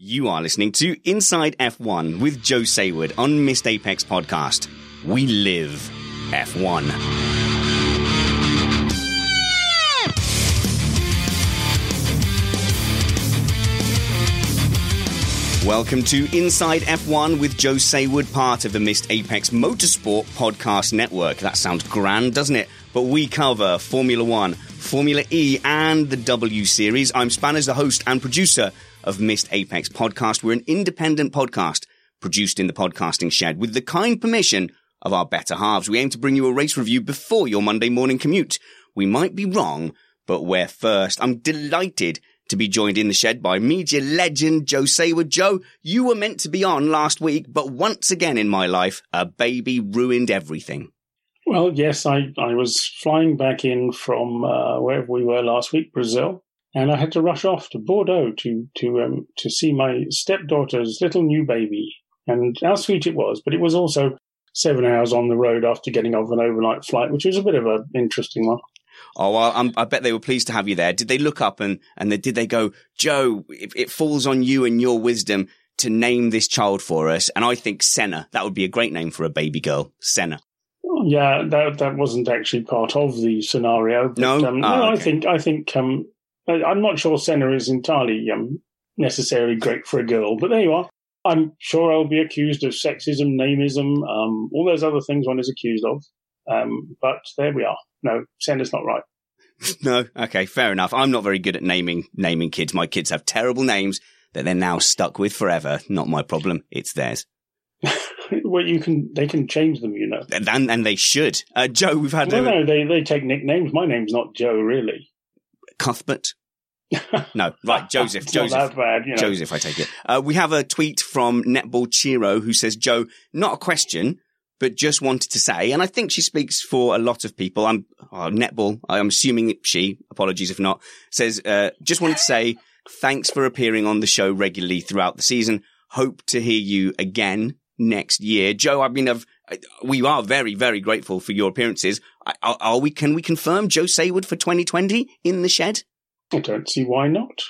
You are listening to Inside F1 with Joe Saward on Missed Apex podcast. We live F1. Welcome to Inside F1 with Joe Saward, part of the Missed Apex Motorsport Podcast Network. That sounds grand, doesn't it? But we cover Formula One, Formula E, and the W Series. I'm Spanners, the host and producer of Missed Apex Podcast. We're an independent podcast produced in the podcasting shed with the kind permission of our better halves. We aim to bring you a race review before your Monday morning commute. We might be wrong, but we're first. I'm delighted to be joined in the shed by media legend Joe Saward. Joe, you were meant to be on last week, but once again in my life, a baby ruined everything. Well, yes, I, I was flying back in from uh, wherever we were last week, Brazil, and I had to rush off to Bordeaux to to um, to see my stepdaughter's little new baby. And how sweet it was, but it was also seven hours on the road after getting off an overnight flight, which was a bit of an interesting one. Oh, well, I'm, i bet they were pleased to have you there. Did they look up and, and they, did they go, Joe, it, it falls on you and your wisdom to name this child for us? And I think Senna, that would be a great name for a baby girl. Senna. Yeah, that that wasn't actually part of the scenario. But, no, um, oh, no, okay. I think I think um, I'm not sure Senna is entirely um, necessarily great for a girl, but there you are. I'm sure I'll be accused of sexism, nameism, um, all those other things one is accused of. Um, but there we are. No, Senna's not right. No, okay, fair enough. I'm not very good at naming naming kids. My kids have terrible names that they're now stuck with forever. Not my problem. It's theirs. well, you can they can change them, you know. And and, and they should. Uh, Joe, we've had No, no, they they take nicknames. My name's not Joe, really. Cuthbert. No, right, Joseph. Joseph. Bad, you know. Joseph, I take it. Uh, we have a tweet from Netball Chiro who says, Joe, not a question, but just wanted to say, and I think she speaks for a lot of people. I'm oh, Netball. I'm assuming she, apologies if not, says, uh, just wanted to say thanks for appearing on the show regularly throughout the season. Hope to hear you again next year. Joe, I mean, I've, we are very, very grateful for your appearances. Are, are we, can we confirm Joe Saward for 2020 in the shed? I don't see why not.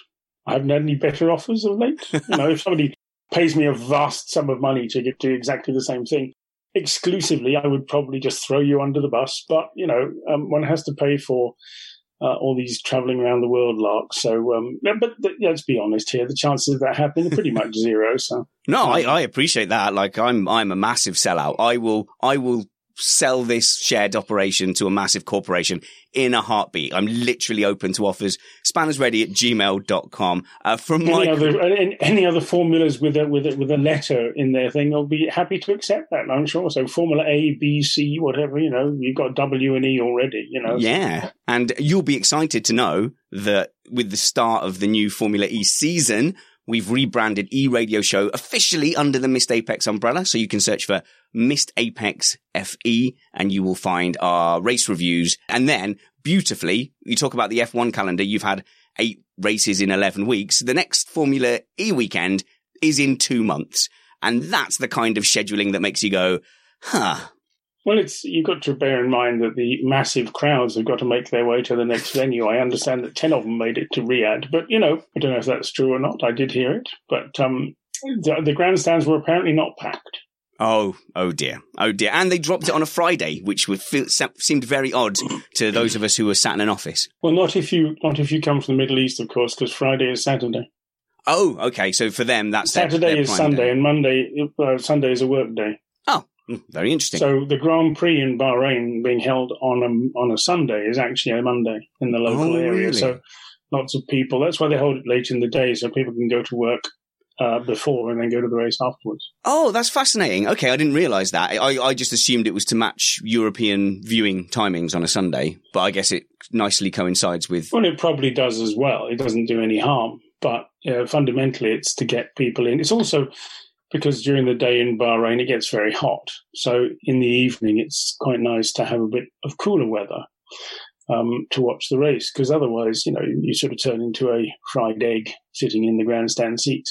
I haven't had any better offers of late. you know, if somebody pays me a vast sum of money to get to exactly the same thing exclusively, I would probably just throw you under the bus. But you know, um, one has to pay for uh, all these travelling around the world larks. So, um, but, let's be honest here: the chances of that happening are pretty much zero. So, No, I, I appreciate that. Like I'm, I'm a massive sellout. I will, I will sell this shared operation to a massive corporation in a heartbeat. I'm literally open to offers. Spannersready at gmail.com. Uh, from any my, other any, any other formulas with a with a, with a letter in their thing, I'll be happy to accept that. I'm sure. So, Formula A, B, C, whatever. You know, you've got W and E already. You know. yeah. And you'll be excited to know that with the start of the new Formula E season, we've rebranded E Radio Show officially under the Missed Apex umbrella. So you can search for Missed Apex FE and you will find our race reviews. And then beautifully, you talk about the F1 calendar. You've had eight races in 11 weeks. The next Formula E weekend is in two months. And that's the kind of scheduling that makes you go, huh. Well, it's you've got to bear in mind that the massive crowds have got to make their way to the next venue. I understand that ten of them made it to Riyadh, but you know, I don't know if that's true or not. I did hear it, but um, the, the grandstands were apparently not packed. Oh, oh dear, oh dear! And they dropped it on a Friday, which would feel, seemed very odd to those of us who were sat in an office. Well, not if you not if you come from the Middle East, of course, because Friday is Saturday. Oh, okay. So for them, that's Saturday their is Sunday, day. and Monday uh, Sunday is a work day. Oh, mm, very interesting. So the Grand Prix in Bahrain being held on a on a Sunday is actually a Monday in the local Oh, area. really? So lots of people. That's why they hold it late in the day, so people can go to work uh, before and then go to the race afterwards. Oh, that's fascinating. Okay, I didn't realise that. I, I just assumed it was to match European viewing timings on a Sunday, but I guess it nicely coincides with. Well, it probably does as well. It doesn't do any harm, but uh, fundamentally, it's to get people in. It's also because during the day in Bahrain it gets very hot, so in the evening it's quite nice to have a bit of cooler weather um, to watch the race. Because otherwise, you know, you sort of turn into a fried egg sitting in the grandstand seat.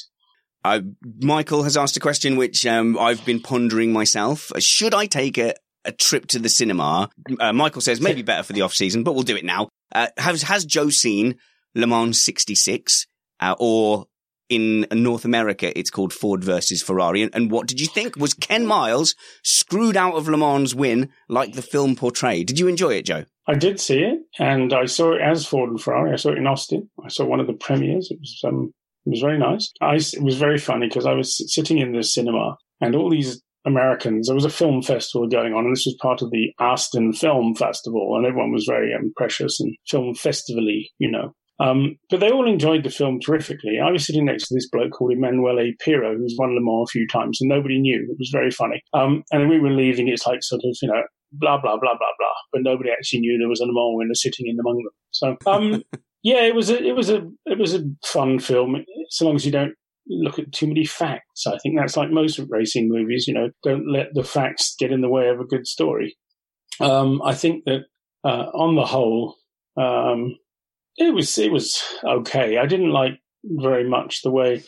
Uh, Michael has asked a question which um, I've been pondering myself. Should I take a, a trip to the cinema? Uh, Michael says maybe better for the off season, but we'll do it now. Uh, has has Joe seen Le Mans '66 uh, or? In North America, it's called Ford versus Ferrari. And, and what did you think? Was Ken Miles screwed out of Le Mans' win like the film portrayed? Did you enjoy it, Joe? I did see it, and I saw it as Ford and Ferrari. I saw it in Austin. I saw one of the premieres. It was um, it was very nice. I, it was very funny because I was sitting in the cinema, and all these Americans. There was a film festival going on, and this was part of the Austin Film Festival, and everyone was very um, precious and film festivally, you know. Um, but they all enjoyed the film terrifically. I was sitting next to this bloke called Emanuele Pirro, who's won Le Mans a few times, and nobody knew. It was very funny. Um, and then we were leaving. It's like sort of, you know, blah blah blah blah blah. But nobody actually knew there was a Le Mans winner sitting in among them. So, um, yeah, it was a it was a it was a fun film. So long as you don't look at too many facts. I think that's like most racing movies. You know, don't let the facts get in the way of a good story. Um, I think that uh, on the whole, um, it was it was okay. I didn't like very much the way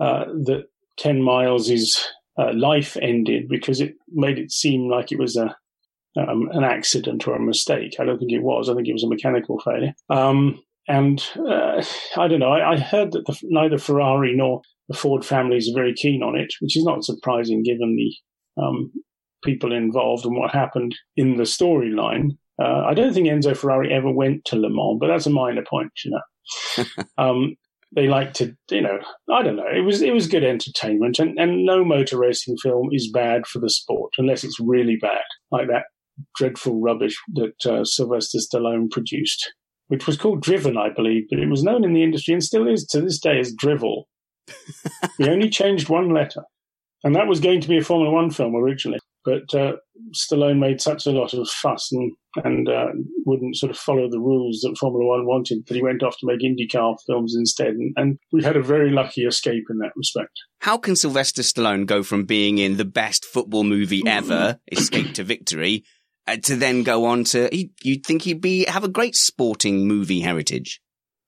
uh, that Ken Miles' uh, life ended because it made it seem like it was a um, an accident or a mistake. I don't think it was. I think it was a mechanical failure. Um, and uh, I don't know. I, I heard that the, neither Ferrari nor the Ford families are very keen on it, which is not surprising given the um, people involved and what happened in the storyline. Uh, I don't think Enzo Ferrari ever went to Le Mans, but that's a minor point, you know. um, they like to, you know, I don't know. It was it was good entertainment, and, and no motor racing film is bad for the sport unless it's really bad, like that dreadful rubbish that uh, Sylvester Stallone produced, which was called Driven, I believe, but it was known in the industry and still is to this day as Drivel. we only changed one letter, and that was going to be a Formula One film originally. But uh, Stallone made such a lot of fuss and and uh, wouldn't sort of follow the rules that Formula One wanted that he went off to make IndyCar films instead. And, and we had a very lucky escape in that respect. How can Sylvester Stallone go from being in the best football movie ever, Escape to Victory, uh, to then go on to? He, you'd think he'd be have a great sporting movie heritage.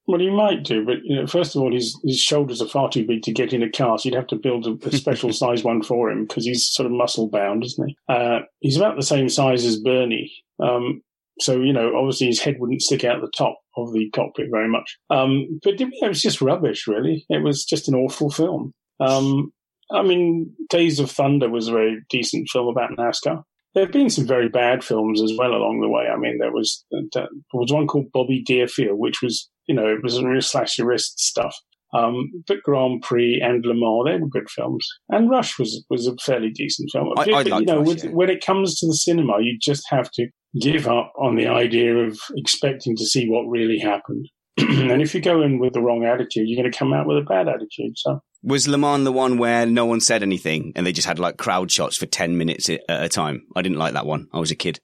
Well, he might do, but you know, first of all, his his shoulders are far too big to get in a car, so you'd have to build a, a special size one for him because he's sort of muscle bound, isn't he? Uh, he's about the same size as Bernie, um, so you know, obviously his head wouldn't stick out the top of the cockpit very much. Um, but it was just rubbish, really. It was just an awful film. Um, I mean, Days of Thunder was a very decent film about NASCAR. There have been some very bad films as well along the way. I mean, there was there was one called Bobby Deerfield, which was you know it was a real slash your wrist stuff. Um, but Grand Prix and Le Mans, they were good films, and Rush was was a fairly decent film. I- I But, you know, Rush, with, yeah. when it comes to the cinema, you just have to give up on the idea of expecting to see what really happened. and if you go in with the wrong attitude, you're going to come out with a bad attitude. So Was Le Mans the one where no one said anything and they just had like crowd shots for ten minutes at a time? I didn't like that one. I was a kid.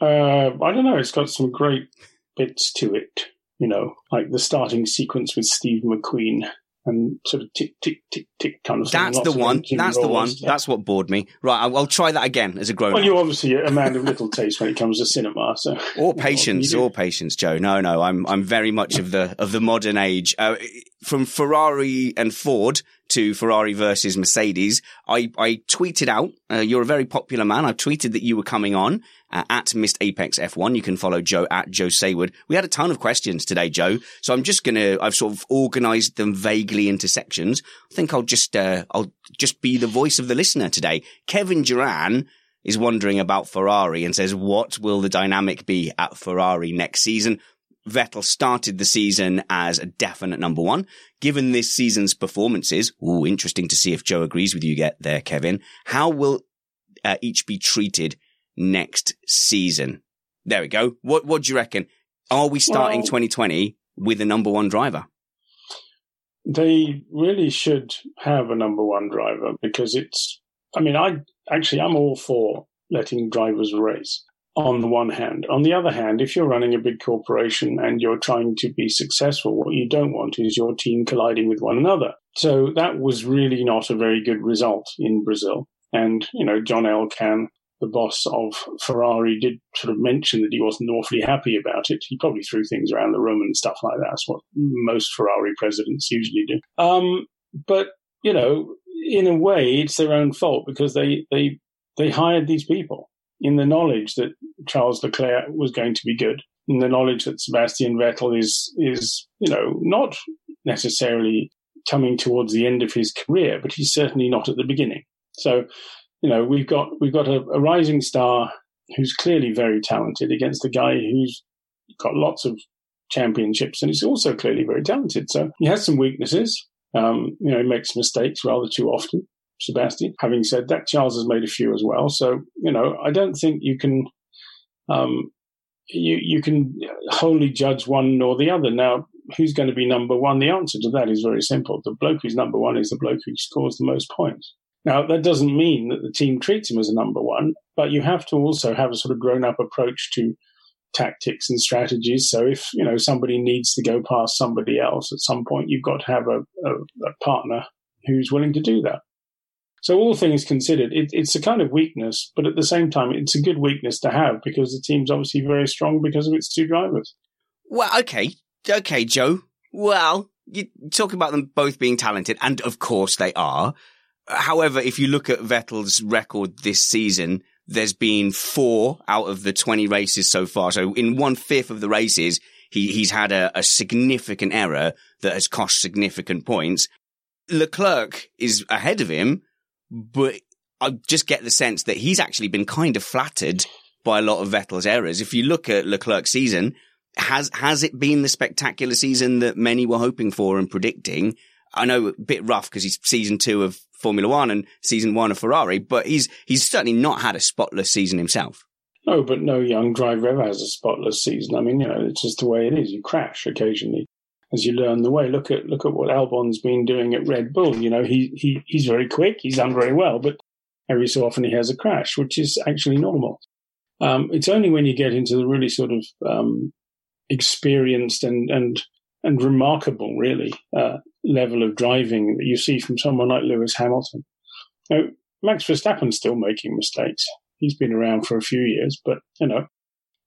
Uh, I don't know. It's got some great bits to it. You know, like the starting sequence with Steve McQueen and sort of tick, tick, tick, tick kind of. That's the one. That's the one. Yeah. That's what bored me. Right, I'll, I'll try that again as a grown Well, you're obviously a man of little taste when it comes to cinema. So Or patience, or patience, Joe. No, no, I'm I'm very much of the of the modern age. Uh, from Ferrari and Ford to Ferrari versus Mercedes, I, I tweeted out, uh, you're a very popular man. I tweeted that you were coming on uh, at Missed Apex F1. You can follow Joe at Joe Saward. We had a ton of questions today, Joe. So I'm just going to, I've sort of organized them vaguely into sections. I think I'll just, uh, I'll just be the voice of the listener today. Kevin Duran is wondering about Ferrari and says, what will the dynamic be at Ferrari next season? Vettel started the season as a definite number one. Given this season's performances, ooh, interesting to see if Joe agrees with you get there, Kevin. How will uh, each be treated next season? There we go. What What do you reckon? Are we starting well, 2020 with a number one driver? They really should have a number one driver because it's. I mean, I actually I'm all for letting drivers race on the one hand. On the other hand, if you're running a big corporation and you're trying to be successful, what you don't want is your team colliding with one another. So that was really not a very good result in Brazil. And, you know, John Elkann, the boss of Ferrari, did sort of mention that he wasn't awfully happy about it. He probably threw things around the room and stuff like that. That's what most Ferrari presidents usually do. Um, but, you know, in a way, it's their own fault because they, they, they hired these people in the knowledge that Charles Leclerc was going to be good, in the knowledge that Sebastian Vettel is is you know not necessarily coming towards the end of his career, but he's certainly not at the beginning. So, you know, we've got we've got a, a rising star who's clearly very talented against a guy who's got lots of championships and is also clearly very talented. So he has some weaknesses. Um, you know, he makes mistakes rather too often. Sebastian. Having said that, Charles has made a few as well. So, you know, I don't think you can, um, you, you can wholly judge one nor the other. Now, who's going to be number one? The answer to that is very simple. The bloke who's number one is the bloke who scores the most points. Now, that doesn't mean that the team treats him as a number one, but you have to also have a sort of grown up approach to tactics and strategies. So if, you know, somebody needs to go past somebody else at some point, you've got to have a, a, a partner who's willing to do that. So all things considered, it, it's a kind of weakness, but at the same time, it's a good weakness to have because the team's obviously very strong because of its two drivers. Well, okay, okay, Joe. Well, you talk about them both being talented, and of course they are. However, if you look at Vettel's record this season, there's been four out of the 20 races so far. So in one fifth of the races, he, he's had a, a significant error that has cost significant points. Leclerc is ahead of him, but I just get the sense that he's actually been kind of flattered by a lot of Vettel's errors. If you look at Leclerc's season, has has it been the spectacular season that many were hoping for and predicting? I know a bit rough because he's season two of Formula One and season one of Ferrari, but he's he's certainly not had a spotless season himself. No, but no young driver ever has a spotless season. I mean, you know, it's just the way it is. You crash occasionally as you learn the way. Look at look at what Albon's been doing at Red Bull. You know, he he he's very quick. He's done very well, but every so often he has a crash, which is actually normal. Um, it's only when you get into the really sort of um, experienced and and and remarkable, really, uh, level of driving that you see from someone like Lewis Hamilton. Now, Max Verstappen's still making mistakes. He's been around for a few years, but you know,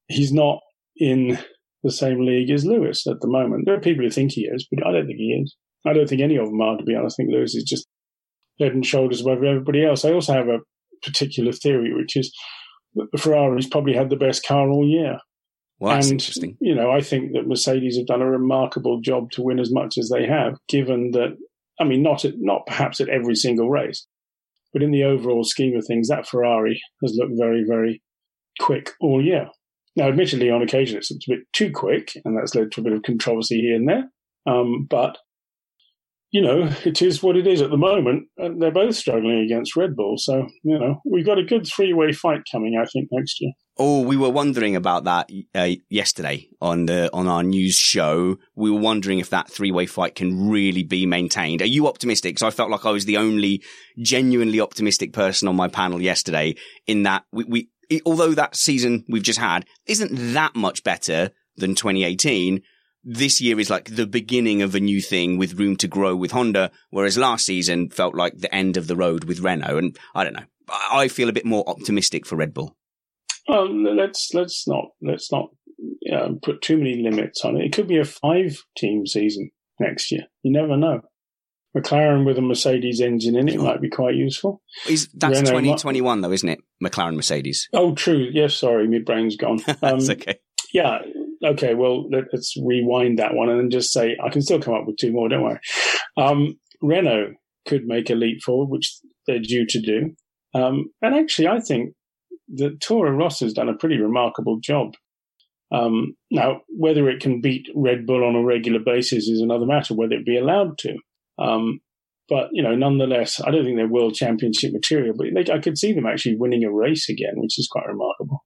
he's not in the same league as Lewis at the moment. There are people who think he is, but I don't think he is. I don't think any of them are, to be honest. I think Lewis is just head and shoulders above everybody else. I also have a particular theory, which is that the Ferraris probably had the best car all year. Well, that's and, interesting. You know, I think that Mercedes have done a remarkable job to win as much as they have, given that, I mean, not at, not perhaps at every single race, but in the overall scheme of things, that Ferrari has looked very, very quick all year. Now, admittedly, on occasion it's a bit too quick, and that's led to a bit of controversy here and there. Um, but you know, it is what it is at the moment. And they're both struggling against Red Bull. So, you know, we've got a good three way fight coming, I think, next year. Oh, we were wondering about that uh, yesterday on the on our news show. We were wondering if that three way fight can really be maintained. Are you optimistic? So I felt like I was the only genuinely optimistic person on my panel yesterday. In that we, we although that season we've just had isn't that much better than 2018, this year is like the beginning of a new thing with room to grow with Honda, whereas last season felt like the end of the road with Renault. And I don't know. I feel a bit more optimistic for Red Bull. Well, let's let's not let's not put too many limits on it. It could be a five-team season. next year. You never know. McLaren with a Mercedes engine in it might be quite useful. Is that's Renault twenty twenty one though, isn't it? McLaren Mercedes. Oh, true. Yes, sorry, my brain's gone. Um, That's okay. yeah. Okay. Well, let, us rewind that one and then just say I can still come up with two more. Don't worry. Um, Renault could make a leap forward, which they're due to do. Um, and actually, I think that Toro Rosso has done a pretty remarkable job. Um, now, whether it can beat Red Bull on a regular basis is another matter. Whether it be allowed to. Um, but you know, nonetheless, I don't think they're world championship material. But they, I could see them actually winning a race again, which is quite remarkable.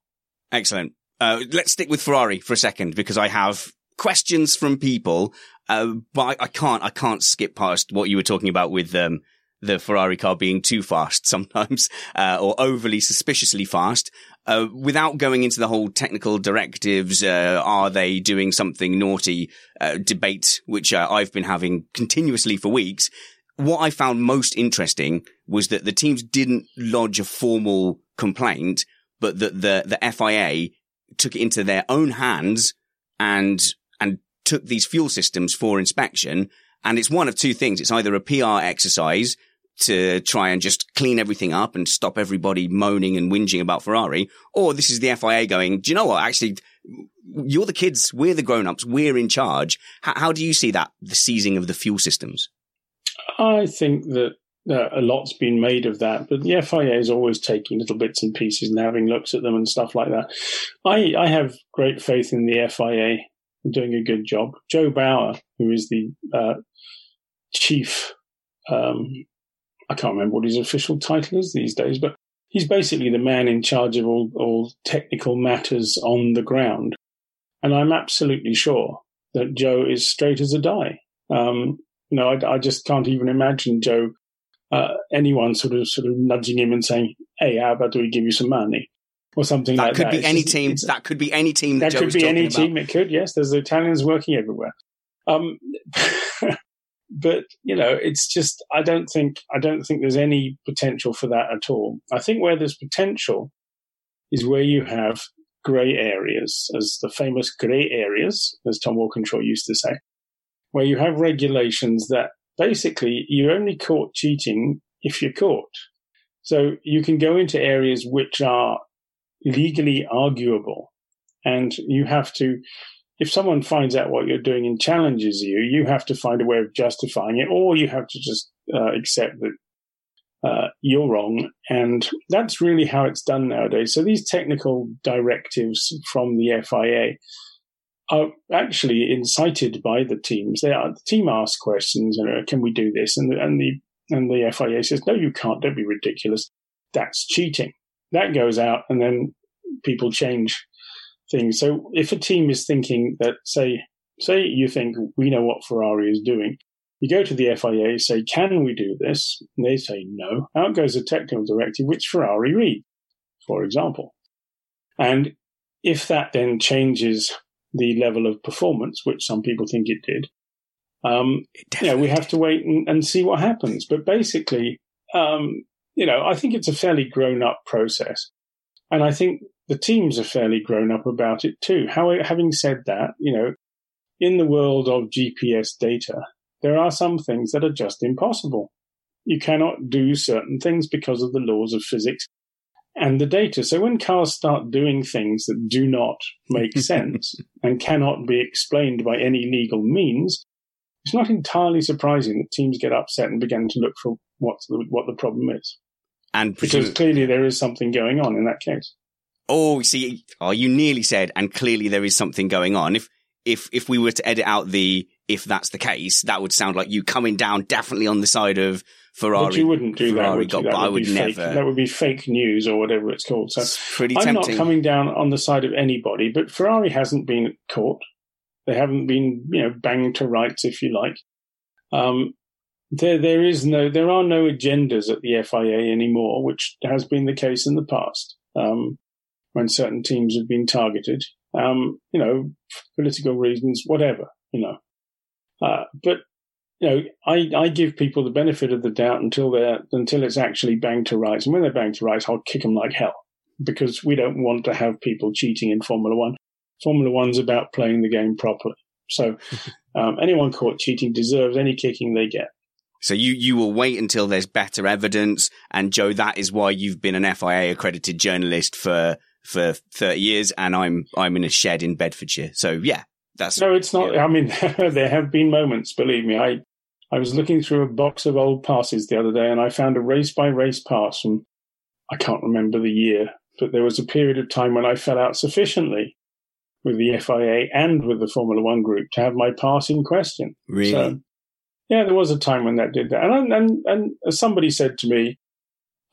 Excellent. Uh, let's stick with Ferrari for a second because I have questions from people, uh, but I, I, can't. I can't skip past what you were talking about with um, the Ferrari car being too fast sometimes, uh, or overly suspiciously fast. Uh, without going into the whole technical directives, uh, are they doing something naughty uh, debate, which uh, I've been having continuously for weeks. What I found most interesting was that the teams didn't lodge a formal complaint, but that the the FIA took it into their own hands and and took these fuel systems for inspection. And it's one of two things. It's either a PR exercise to try and just clean everything up and stop everybody moaning and whinging about Ferrari. Or this is the FIA going, do you know what? Actually, you're the kids. We're the grown-ups. We're in charge. How, how do you see that, the seizing of the fuel systems? I think that uh, a lot's been made of that, but the FIA is always taking little bits and pieces and having looks at them and stuff like that. I, I have great faith in the FIA doing a good job. Jo Bauer, who is the uh, chief um, I can't remember what his official title is these days, but he's basically the man in charge of all, all technical matters on the ground. And I'm absolutely sure that Joe is straight as a die. Um, you know, I, I, just can't even imagine Joe, uh, anyone sort of sort of nudging him and saying, "Hey, how about do we give you some money?" or something like that like could that. Be It's any team. it's- That could be any team. That, that Joe could be any team. It could, yes. There's Italians working everywhere. Um, but you know, it's just I don't think I don't think there's any potential for that at all. I think where there's potential is where you have grey areas, as the famous grey areas, as Tom Walkinshaw used to say, where you have regulations that basically you're only caught cheating if you're caught. So you can go into areas which are legally arguable and you have to if someone finds out what you're doing and challenges you you have to find a way of justifying it or you have to just uh, accept that uh, you're wrong. And that's really how it's done nowadays. So these technical directives from the fia are actually incited by the teams. They are the team asks questions and uh, can we do this? And the, and the and the fia says no you can't. Don't be ridiculous. That's cheating. That goes out and then people change things. So if a team is thinking that, say, say you think we know what Ferrari is doing, you go to the FIA, say, can we do this? And they say no. Out goes a technical directive, which Ferrari read, for example. And if that then changes the level of performance, which some people think it did, um, you know, we have to wait and, and see what happens. But basically, um, you know, I think it's a fairly grown up process. And I think the teams are fairly grown up about it too. How, having said that, you know, in the world of GPS data, there are some things that are just impossible. You cannot do certain things because of the laws of physics and the data. So when cars start doing things that do not make sense and cannot be explained by any legal means, it's not entirely surprising that teams get upset and begin to look for what the, what the problem is. And Because clearly there is something going on in that case. Oh, see, oh, you nearly said, and clearly there is something going on. If, if, if we were to edit out the, if that's the case, that would sound like you coming down definitely on the side of Ferrari. but you wouldn't do that, Ferrari would got? That but I would would be fake. never. That would be fake news or whatever it's called. So It's pretty I'm tempting. not coming down on the side of anybody, but Ferrari hasn't been caught. They haven't been, you know, banged to rights, if you like. Um, there, there is no, there are no agendas at the FIA anymore, which has been the case in the past. Um, when certain teams have been targeted, um, you know, political reasons, whatever, you know. Uh, but you know, I, I give people the benefit of the doubt until they're until it's actually banged to rights, and when they're banged to rights, I'll kick them like hell because we don't want to have people cheating in Formula One. Formula One's about playing the game properly. So, Um, anyone caught cheating deserves any kicking they get. So you, you will wait until there's better evidence. And Joe, that is why you've been an FIA accredited journalist for, for 30 years. And I'm, I'm in a shed in Bedfordshire. So yeah, that's. No, it's not. I mean, there have been moments, believe me. I, I was looking through a box of old passes the other day and I found a race by race pass from, I can't remember the year, but there was a period of time when I fell out sufficiently with the FIA and with the Formula One group to have my pass in question. Really? So, yeah, there was a time when that did that. And, and, and somebody said to me,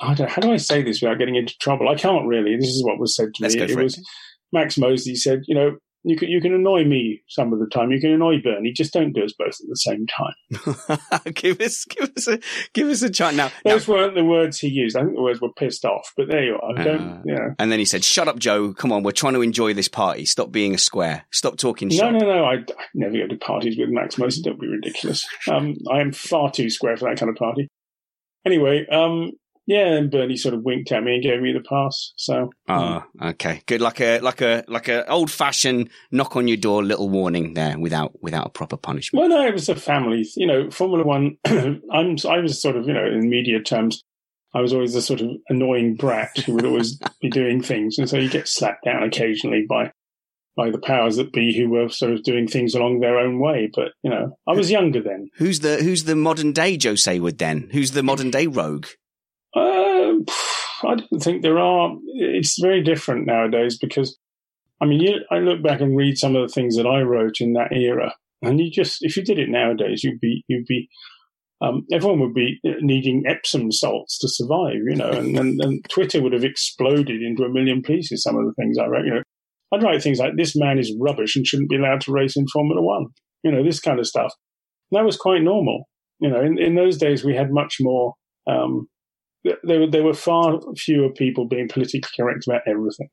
I don't, how do I say this without getting into trouble? I can't really. This is what was said to Let's me. go it for it. was Max Mosley said, you know, you can, you can annoy me some of the time. You can annoy Bernie. Just don't do us both at the same time. give us, give us a, give us a chance now. now Those weren't the words he used. I think the words were pissed off, but there you are. Don't, Uh, you and then he said, shut up, Joe. Come on. We're trying to enjoy this party. Stop being a square. Stop talking No, shop. no, no. I, I never go to parties with Max Mosley. Don't be ridiculous. Um, I am far too square for that kind of party. Anyway, um, yeah, and Bernie sort of winked at me and gave me the pass. So, Oh, okay. Good. Like a, like a, like a old fashioned knock on your door, little warning there without, without a proper punishment. well, no, it was a family. You know, Formula One. I'm, I was sort of, you know, in media terms, I was always the sort of annoying brat who would always be doing things, and so you get slapped down occasionally by by the powers that be who were sort of doing things along their own way. But you know, I was younger then. Who's the, who's the modern day Joe Saward then? Who's the modern day rogue? I don't think there are. It's very different nowadays because, I mean, you, I look back and read some of the things that I wrote in that era, and you just, if you did it nowadays, you'd be, you'd be, um, everyone would be needing Epsom salts to survive, you know, and, and, and Twitter would have exploded into a million pieces. Some of the things I wrote, you know, I'd write things like, "This man is rubbish and shouldn't be allowed to race in Formula One," you know, this kind of stuff. And that was quite normal, you know. In, in those days, we had much more. Um, there were there were far fewer people being politically correct about everything.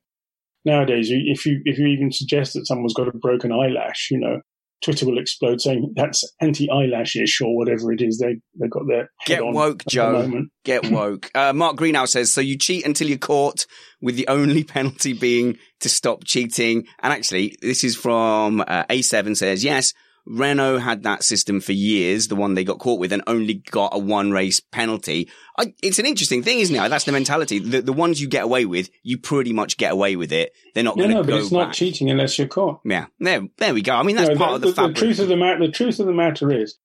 Nowadays, if you if you even suggest that someone's got a broken eyelash, you know, Twitter will explode saying that's anti eyelash-ish or whatever it is they they got their Get woke, Joe. moment. Get woke. Uh, Mark Greenhouse says, so you cheat until you're caught with the only penalty being to stop cheating. And actually, this is from uh, A7 says, yes, Renault had that system for years, the one they got caught with and only got a one race penalty. I, it's an interesting thing, isn't it? That's the mentality. The, the ones you get away with, you pretty much get away with it. They're not No, going to no, go but it's not cheating unless you're caught. Yeah, there, there we go. I mean, that's No, part the, of the, fabric. truth of the matter. The truth of the matter is,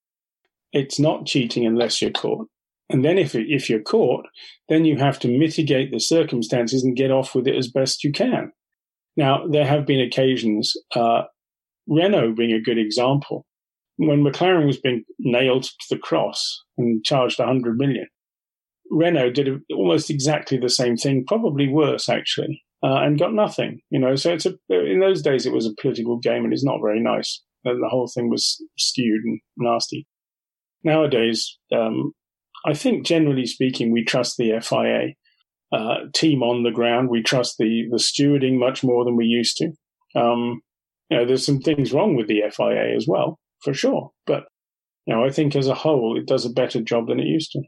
it's not cheating unless you're caught. And then if it, if you're caught, then you have to mitigate the circumstances and get off with it as best you can. Now there have been occasions, uh, Renault being a good example, when McLaren was being nailed to the cross and charged 100 million. Renault did almost exactly the same thing, probably worse actually, uh, and got nothing. You know, so it's a in those days it was a political game, and it's not very nice. The, whole thing was skewed and nasty. Nowadays, um, I think generally speaking, we trust the FIA uh, team on the ground. We trust the the stewarding much more than we used to. Um, you know, there's some things wrong with the FIA as well, for sure. But you know, I think as a whole, it does a better job than it used to.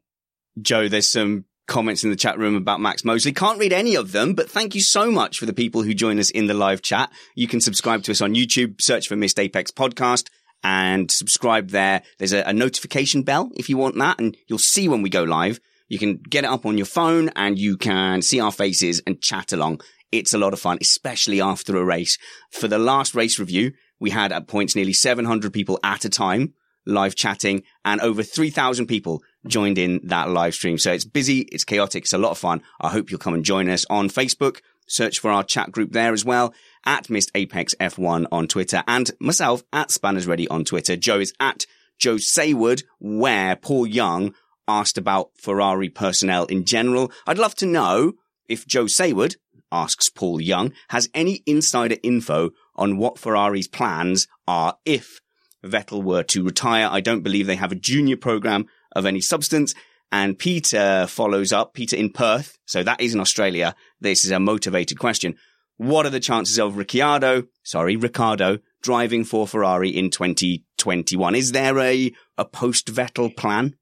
Joe, there's some comments in the chat room about Max Mosley. Can't read any of them, but thank you so much for the people who join us in the live chat. You can subscribe to us on YouTube, search for Missed Apex Podcast and subscribe there. There's a, a notification bell if you want that and you'll see when we go live. You can get it up on your phone and you can see our faces and chat along. It's a lot of fun, especially after a race. For the last race review, we had at points nearly 700 people at a time live chatting and over 3,000 people joined in that live stream. So it's busy. It's chaotic. It's a lot of fun. I hope you'll come and join us on Facebook. Search for our chat group there as well at Missed Apex F1 on Twitter and myself at Spanners Ready on Twitter. Joe is at Joe Saward where Paul Young asked about Ferrari personnel in general. I'd love to know if Joe Saward asks Paul Young has any insider info on what Ferrari's plans are if Vettel were to retire. I don't believe they have a junior program of any substance. And Peter follows up, Peter in Perth. So that is in Australia. This is a motivated question. What are the chances of Ricciardo, sorry, Ricardo driving for Ferrari in 2021? Is there a, a post Vettel plan?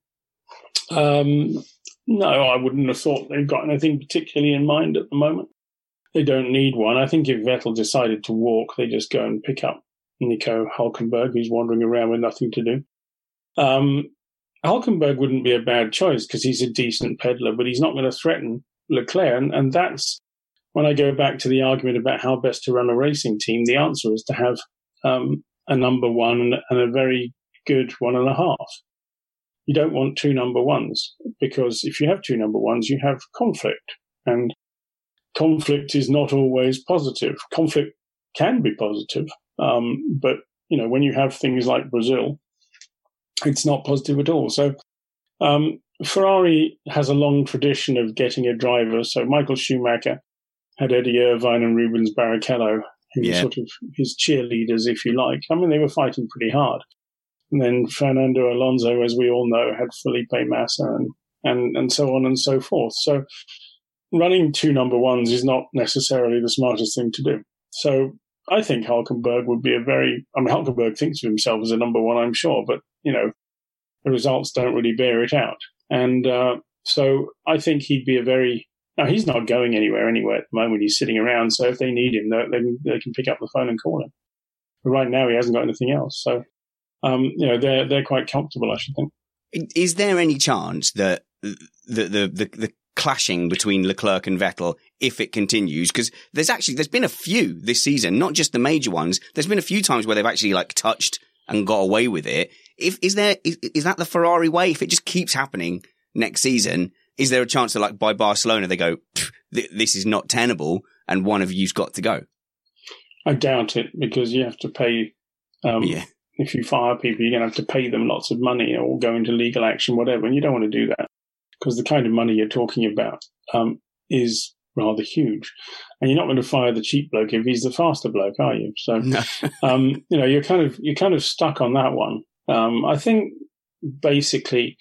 Um, no, I wouldn't have thought they've got anything particularly in mind at the moment. They don't need one. I think if Vettel decided to walk, they just go and pick up Nico Hulkenberg, who's wandering around with nothing to do. Um, Hulkenberg wouldn't be a bad choice because he's a decent peddler, but he's not going to threaten Leclerc. And, and that's when I go back to the argument about how best to run a racing team. The answer is to have um, a number one and a very good one and a half. You don't want two number ones because if you have two number ones, you have conflict. And conflict is not always positive. Conflict can be positive, um, but you know when you have things like Brazil, it's not positive at all. So um, Ferrari has a long tradition of getting a driver. So Michael Schumacher had Eddie Irvine and Rubens Barrichello, who yeah. were sort of his cheerleaders, if you like. I mean, they were fighting pretty hard. And then Fernando Alonso, as we all know, had Felipe Massa and, and, and so on and so forth. So running two number ones is not necessarily the smartest thing to do. So I think Hulkenberg would be a very, I mean, Hulkenberg thinks of himself as a number one, I'm sure, but, you know, the results don't really bear it out. And uh, so I think he'd be a very, now he's not going anywhere anywhere at the moment. He's sitting around. So if they need him, they, they, they can pick up the phone and call him. But right now he hasn't got anything else. So, um, you know, they're, they're quite comfortable, I should think. Is there any chance that the, the, the, the clashing between Leclerc and Vettel if it continues. Because there's actually, there's been a few this season, not just the major ones. There's been a few times where they've actually like touched and got away with it. If, is there, is, is that the Ferrari way? If it just keeps happening next season, is there a chance that like by Barcelona, they go, this is not tenable and one of you's got to go? I doubt it because you have to pay, um, yeah. if you fire people, you're going to have to pay them lots of money or go into legal action, whatever. And you don't want to do that because the kind of money you're talking about um, is rather huge. And you're not going to fire the cheap bloke if he's the faster bloke, are you? So, no. um, you know, you're kind of you're kind of stuck on that one. Um, I think basically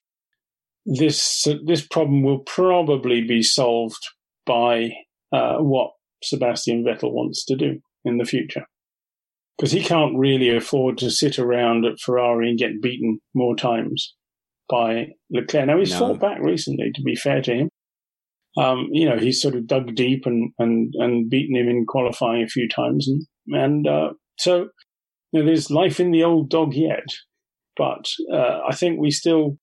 this this problem will probably be solved by uh, what Sebastian Vettel wants to do in the future. Because he can't really afford to sit around at Ferrari and get beaten more times by Leclerc. Now he's no. fought back recently, to be fair to him. Um, you know, he's sort of dug deep and, and, and beaten him in qualifying a few times. And, and uh, so you know, there's life in the old dog yet. But uh, I think we still,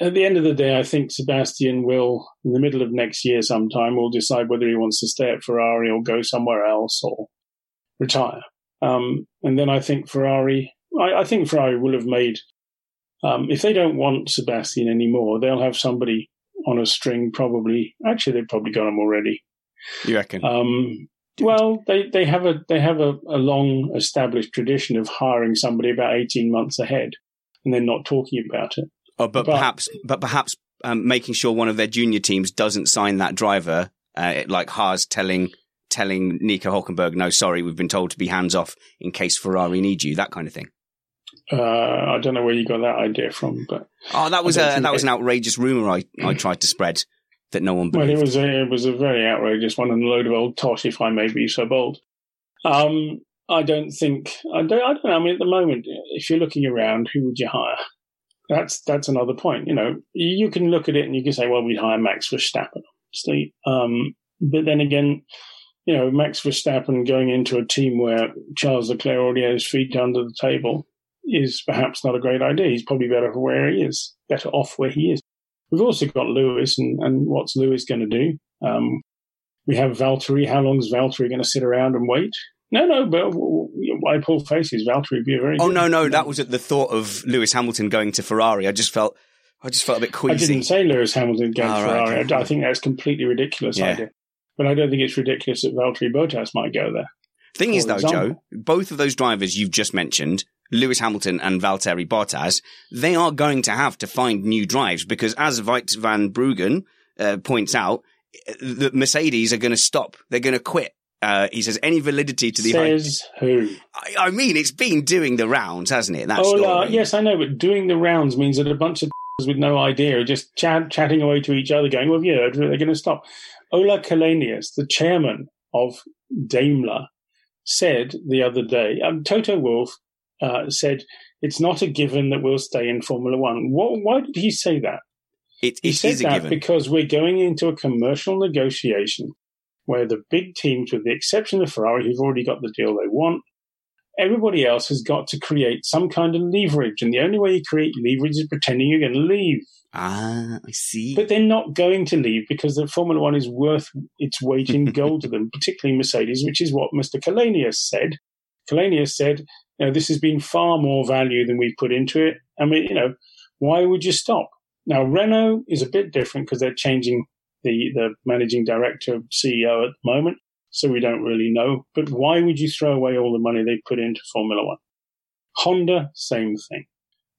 at the end of the day, I think Sebastian will, in the middle of next year sometime, will decide whether he wants to stay at Ferrari or go somewhere else or retire. Um, and then I think Ferrari, I, I think Ferrari will have made um, if they don't want Sebastian anymore, they'll have somebody on a string. Probably, actually, they've probably got him already. You reckon? Um, well, they, they have a they have a, a, long established tradition of hiring somebody about eighteen months ahead, and then not talking about it. Oh, but, but perhaps, but perhaps um, making sure one of their junior teams doesn't sign that driver, uh, like Haas telling telling Nico Hulkenberg, "No, sorry, we've been told to be hands off in case Ferrari need you," that kind of thing. Uh, I don't know where you got that idea from, but oh, that was a that was an outrageous rumor I, I tried to spread that no one believed. Well, it was a, it was a very outrageous one and a load of old tosh, if I may be so bold. Um, I don't think I don't, I don't know. I mean, at the moment, if you're looking around, who would you hire? That's that's another point. You know, you can look at it and you can say, well, we'd hire Max Verstappen, obviously. Um, but then again, you know, Max Verstappen going into a team where Charles Leclerc already has feet under the table is perhaps not a great idea. He's probably better where he is, better off where he is. We've also got Lewis, and, and what's Lewis going to do? Um, we have Valtteri. How long is Valtteri going to sit around and wait? No, no, but why pull faces? Valtteri would be a very. Oh no, no, that was at the thought of Lewis Hamilton going to Ferrari. I just felt, I just felt a bit queasy. I didn't say Lewis Hamilton going oh, to Ferrari. Right, okay. I, I, think that's completely ridiculous yeah. idea. But I don't think it's ridiculous that Valtteri Bottas might go there. Thing is, though, example. Joe, both of those drivers you've just mentioned Lewis Hamilton and Valtteri Bottas, they are going to have to find new drives because as Wout van Bruggen uh, points out, the Mercedes are going to stop. They're going to quit. Uh, he says any validity to the says who? I, I, mean, it's been doing the rounds, hasn't it? That oh, uh, yes, I know, but doing the rounds means that a bunch of with no idea are just chat, chatting away to each other, going, "Well, yeah, they're going to stop." Ola Källenius, the chairman of Daimler, said the other day, um, Toto Wolff uh, said it's not a given that we'll stay in Formula One. What, why did he say that? It, he said that given. because we're going into a commercial negotiation where the big teams, with the exception of Ferrari, who've already got the deal they want, Everybody else has got to create some kind of leverage. And the only way you create leverage is pretending you're going to leave. Ah, I see. But they're not going to leave because the Formula One is worth its weight in gold to them, particularly Mercedes, which is what Mr. Källenius said. Källenius said, you know, this has been far more value than we've put into it. I mean, you know, why would you stop? Now, Renault is a bit different because they're changing the, the managing director, CEO at the moment. So we don't really know. But why would you throw away all the money they put into Formula One? Honda, same thing.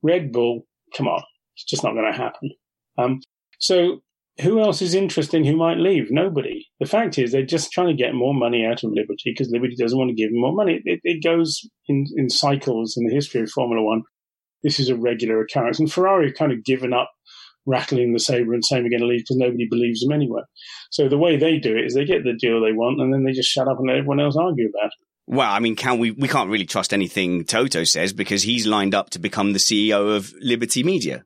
Red Bull, come on. It's just not going to happen. Um, so who else is interesting who might leave? Nobody. The fact is, they're just trying to get more money out of Liberty because Liberty doesn't want to give them more money. It, it goes in, in cycles in the history of Formula One. This is a regular occurrence. And Ferrari have kind of given up rattling the saber and saying we're going to leave because nobody believes them anyway. So the way they do it is they get the deal they want and then they just shut up and let everyone else argue about it. Well, I mean, can we? We can't really trust anything Toto says because he's lined up to become the CEO of Liberty Media.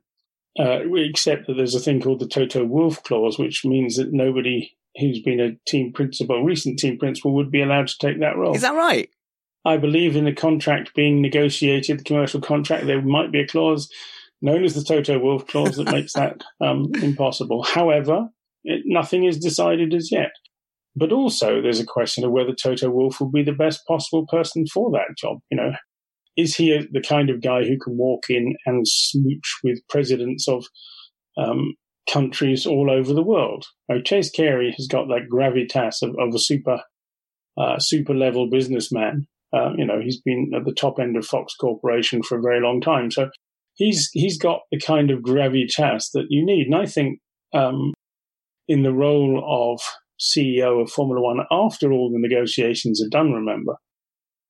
Uh, except that there's a thing called the Toto Wolff clause, which means that nobody who's been a team principal, recent team principal, would be allowed to take that role. Is that right? I believe in the contract being negotiated, the commercial contract, there might be a clause known as the Toto Wolff clause that makes that um, impossible. However, it, nothing is decided as yet. But also, there's a question of whether Toto Wolff will be the best possible person for that job. You know, is he the kind of guy who can walk in and smooch with presidents of um, countries all over the world? Now, Chase Carey has got that gravitas of, of a super, uh, super level businessman. Uh, you know, he's been at the top end of Fox Corporation for a very long time. So he's he's got the kind of gravitas that you need. And I think um, in the role of CEO of Formula One, after all the negotiations are done, remember,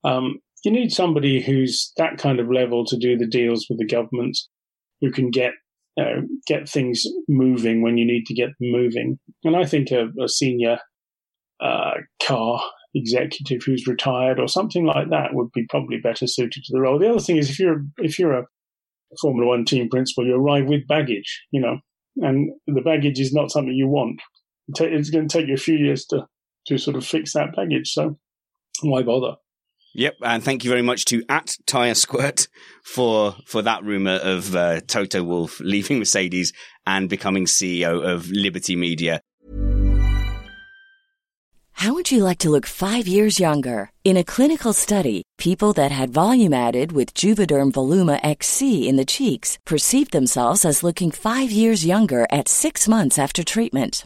um, you need somebody who's that kind of level to do the deals with the government, who can get know, get things moving when you need to get them moving. And I think a, a senior uh, car executive who's retired or something like that would be probably better suited to the role. The other thing is if you're if you're a Formula One team principal, you arrive with baggage, you know, and the baggage is not something you want. It's going to take you a few years to, to sort of fix that baggage. So why bother? Yep, and thank you very much to at Tire Squirt for for that rumor of uh, Toto Wolff leaving Mercedes and becoming CEO of Liberty Media. How would you like to look five years younger? In a clinical study, people that had volume added with Juvederm Voluma XC in the cheeks perceived themselves as looking five years younger at six months after treatment.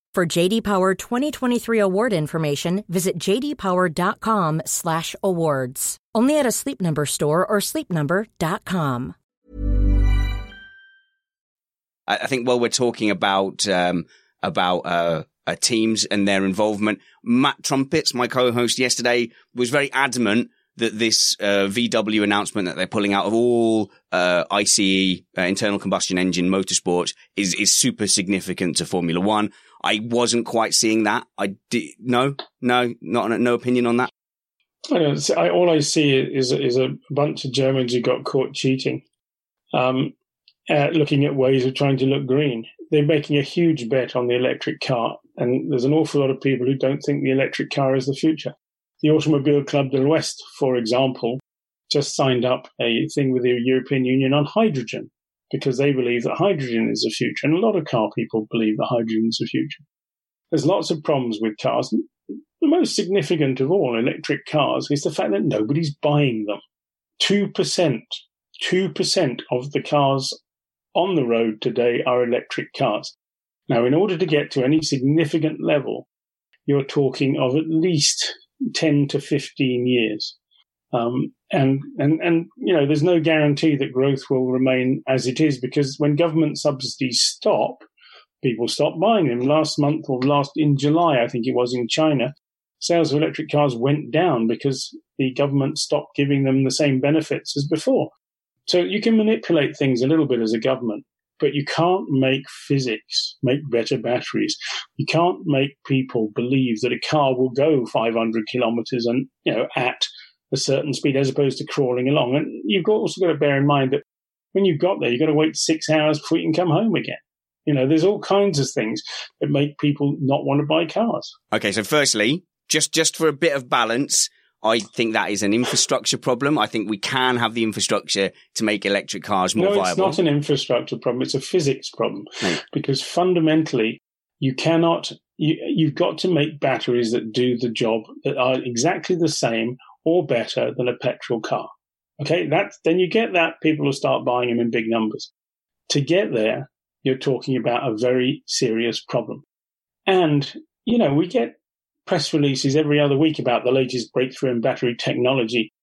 For JD Power 2023 award information, visit jdpower.com/awards. Only at a Sleep Number store or sleepnumber.com. I, think while we're talking about um, about uh, uh, teams and their involvement. Matt Trumpets, my co-host yesterday, was very adamant that this uh, VW announcement that they're pulling out of all uh, ICE uh, internal combustion engine motorsports is is super significant to Formula One. I wasn't quite seeing that. I did no, no, not no opinion on that. I all I see is is a bunch of Germans who got caught cheating, um, looking at ways of trying to look green. They're making a huge bet on the electric car, and there's an awful lot of people who don't think the electric car is the future. The Automobile Club de l'Ouest, for example, just signed up a thing with the European Union on hydrogen because they believe that hydrogen is the future. And a lot of car people believe that hydrogen is the future. There's lots of problems with cars. The most significant of all electric cars is the fact that nobody's buying them. 2%, 2% of the cars on the road today are electric cars. Now, in order to get to any significant level, you're talking of at least 10 to 15 years. Um, and, and, and, you know, there's no guarantee that growth will remain as it is because when government subsidies stop, people stop buying them. Last month or last in July, I think it was in China, sales of electric cars went down because the government stopped giving them the same benefits as before. So you can manipulate things a little bit as a government, but you can't make physics make better batteries. You can't make people believe that a car will go 500 kilometers and, you know, at a certain speed as opposed to crawling along. And you've also got to bear in mind that when you've got there, you've got to wait six hours before you can come home again. You know, there's all kinds of things that make people not want to buy cars. Okay, so firstly, just just for a bit of balance, I think that is an infrastructure problem. I think we can have the infrastructure to make electric cars more no, viable. it's not an infrastructure problem. It's a physics problem hmm. because fundamentally you cannot, you, you've got to make batteries that do the job that are exactly the same or better than a petrol car. Okay. That, then you get that people will start buying them in big numbers. To get there, you're talking about a very serious problem. And, you know, we get press releases every other week about the latest breakthrough in battery technology.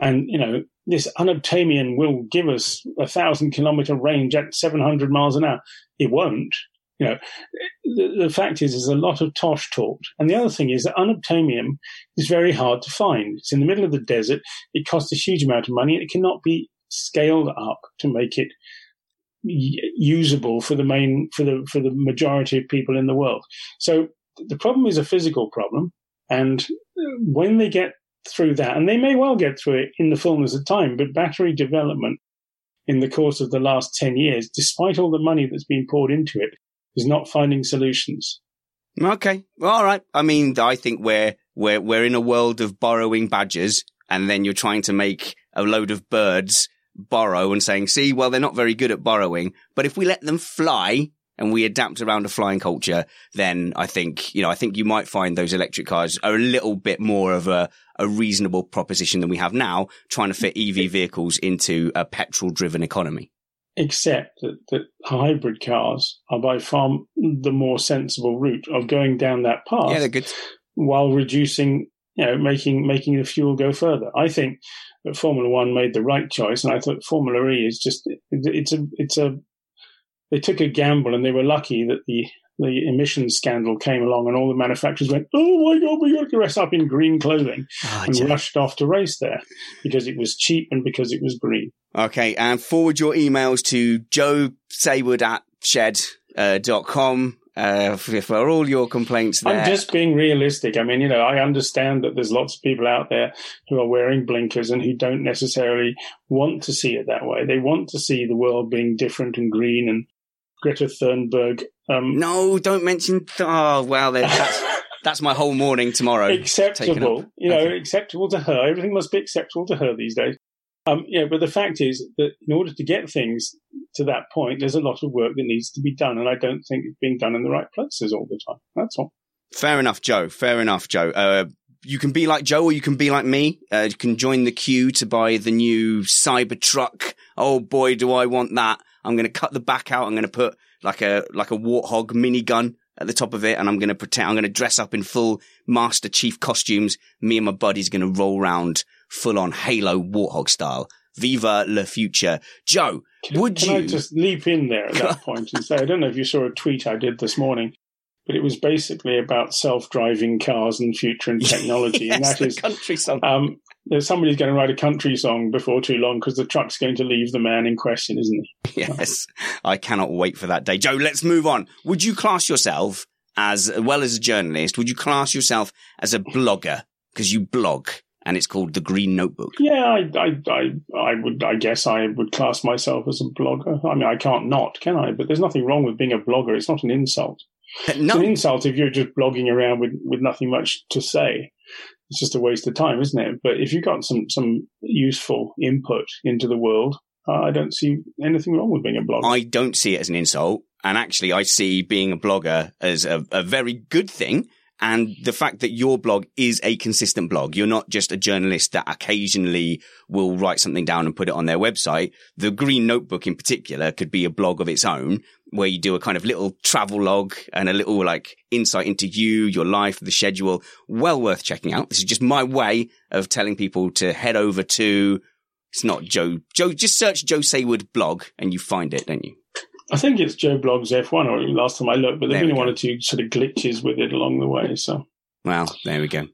And, you know, this unobtainium will give us a thousand kilometer range at 700 miles an hour. It won't. You know, the, the fact is, there's a lot of tosh talked. And the other thing is that unobtainium is very hard to find. It's in the middle of the desert. It costs a huge amount of money and it cannot be scaled up to make it usable for the main, for the, for the majority of people in the world. So the problem is a physical problem. And when they get through that, and they may well get through it in the fullness of time, but battery development in the course of the last 10 years, despite all the money that's been poured into it, is not finding solutions. Okay. Well, All right. I mean, I think we're, we're, we're in a world of borrowing badgers and then you're trying to make a load of birds borrow and saying, see, well, they're not very good at borrowing, but if we let them fly, and we adapt around a flying culture, then I think, you know, I think you might find those electric cars are a little bit more of a, a reasonable proposition than we have now, trying to fit EV vehicles into a petrol driven economy. Except that, that hybrid cars are by far the more sensible route of going down that path. Yeah, they're good. While reducing, you know, making, making the fuel go further. I think that Formula One made the right choice. And I thought Formula E is just, it's a, it's a, they took a gamble and they were lucky that the the emissions scandal came along and all the manufacturers went, oh my God, we got to dress up in green clothing oh, and rushed off to race there because it was cheap and because it was green. Okay. And forward your emails to joe saward at shed.com. Uh, for, for, all your complaints there. I'm just being realistic. I mean, you know, I understand that there's lots of people out there who are wearing blinkers and who don't necessarily want to see it that way. They want to see the world being different and green and Greta Thunberg. Um, no, don't mention. Th- oh, well, that's that's my whole morning tomorrow. Acceptable, you know, okay. acceptable to her. Everything must be acceptable to her these days. Um, yeah, but the fact is that in order to get things to that point, there's a lot of work that needs to be done, and I don't think it's being done in the right places all the time. That's all. Fair enough, Joe. Fair enough, Joe. Uh, you can be like Joe or you can be like me. Uh, you can join the queue to buy the new Cybertruck. Oh boy, do I want that. I'm going to cut the back out. I'm going to put like a, like a warthog minigun at the top of it. And I'm going to pretend, I'm going to dress up in full Master Chief costumes. Me and my buddy's going to roll around full on Halo warthog style. Viva le future. Joe, can, would can you? I just leap in there at that point and say, I don't know if you saw a tweet I did this morning, but it was basically about self-driving cars and future and technology, yes, and that is country song. Um, somebody's going to write a country song before too long because the truck's going to leave the man in question, isn't he? Yes, I cannot wait for that day. Joe, let's move on. Would you class yourself as well as a journalist? Would you class yourself as a blogger because you blog? and it's called the Green Notebook. Yeah, I, I, I, I, would, I guess I would class myself as a blogger. I mean, I can't not, can I? But there's nothing wrong with being a blogger. It's not an insult. No. It's an insult if you're just blogging around with, with nothing much to say. It's just a waste of time, isn't it? But if you've got some, some useful input into the world, uh, I don't see anything wrong with being a blogger. I don't see it as an insult. And actually, I see being a blogger as a, a very good thing and the fact that your blog is a consistent blog, you're not just a journalist that occasionally will write something down and put it on their website. The Green Notebook in particular could be a blog of its own where you do a kind of little travel log and a little like insight into you, your life, the schedule. Well worth checking out. This is just my way of telling people to head over to, it's not Joe, Joe, just search Joe Saward blog and you find it, don't you? I think it's Joe Blogs F1, or last time I looked, but there've been one or two sort of glitches with it along the way. So, well, there we go.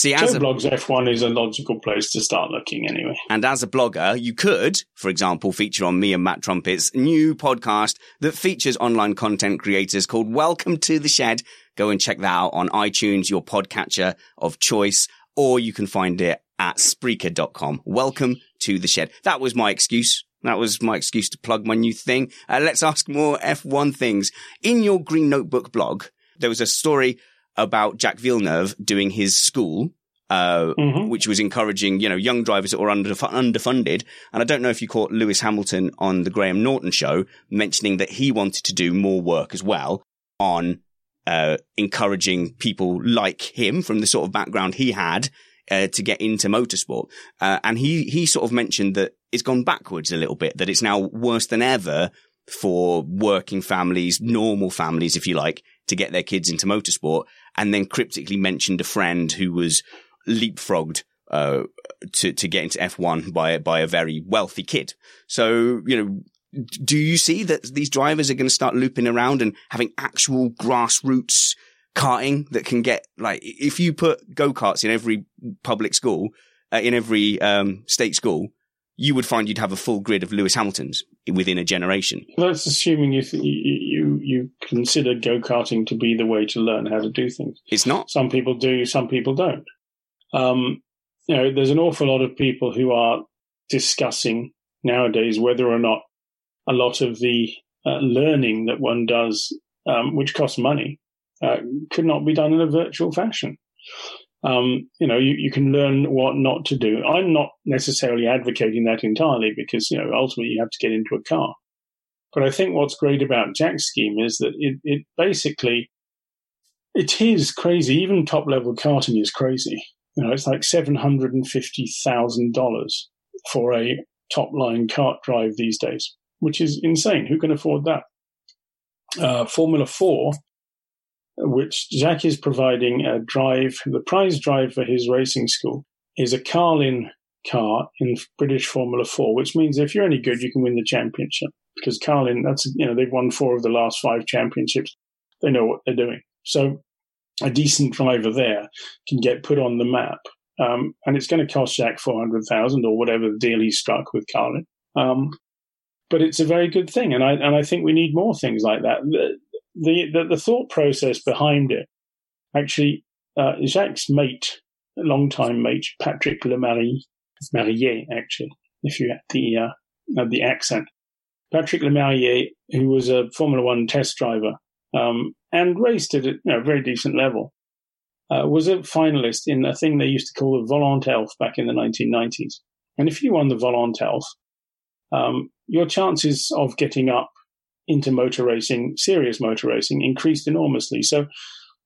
See, Joe a, Blogs F1 is a logical place to start looking anyway. And as a blogger, you could, for example, feature on me and Matt Trumpet's new podcast that features online content creators called Welcome to the Shed. Go and check that out on iTunes, your podcatcher of choice, or you can find it at Spreaker.com. Welcome to the Shed. That was my excuse that was my excuse to plug my new thing. Uh, let's ask more F1 things. In your Green Notebook blog, there was a story about Jacques Villeneuve doing his school, uh, mm-hmm. which was encouraging, you know, young drivers that were under, underfunded. And I don't know if you caught Lewis Hamilton on the Graham Norton show mentioning that he wanted to do more work as well on, uh, encouraging people like him from the sort of background he had uh, to get into motorsport. Uh, and he, he sort of mentioned that it's gone backwards a little bit, that it's now worse than ever for working families, normal families, if you like, to get their kids into motorsport. And then cryptically mentioned a friend who was leapfrogged uh, to to get into F1 by by a very wealthy kid. So you know, do you see that these drivers are going to start looping around and having actual grassroots karting that can get like if you put go karts in every public school, uh, in every um, state school, you would find you'd have a full grid of Lewis Hamiltons within a generation. That's assuming you th- you you consider go karting to be the way to learn how to do things. It's not. Some people do, some people don't. Um, you know, there's an awful lot of people who are discussing nowadays whether or not a lot of the uh, learning that one does, um, which costs money, uh, could not be done in a virtual fashion. Um, you know, you, you can learn what not to do. I'm not necessarily advocating that entirely because, you know, ultimately you have to get into a car. But I think what's great about Jacques's scheme is that it, it basically, it is crazy. Even top level karting is crazy. You know, it's like $750,000 for a top line kart drive these days, which is insane. Who can afford that? Uh, Formula 4 which Jacques is providing a drive. The prize drive for his racing school is a Carlin car in British Formula Four, which means if you're any good, you can win the championship. Because Carlin, that's you know they've won four of the last five championships. They know what they're doing. So a decent driver there can get put on the map, um, and it's going to cost Jacques four hundred thousand or whatever the deal he struck with Carlin. Um, but it's a very good thing, and I and I think we need more things like that the, the, the thought process behind it, actually, uh, Jacques' mate, long-time mate, Patrick Lemarie, Marier, actually, if you had the, uh, the accent. Patrick Lemarie, who was a Formula One test driver, um, and raced at a you know, very decent level, uh, was a finalist in a thing they used to call the Volant Elf back in the 1990s. And if you won the Volant Elf, um, your chances of getting up into motor racing, serious motor racing, increased enormously. So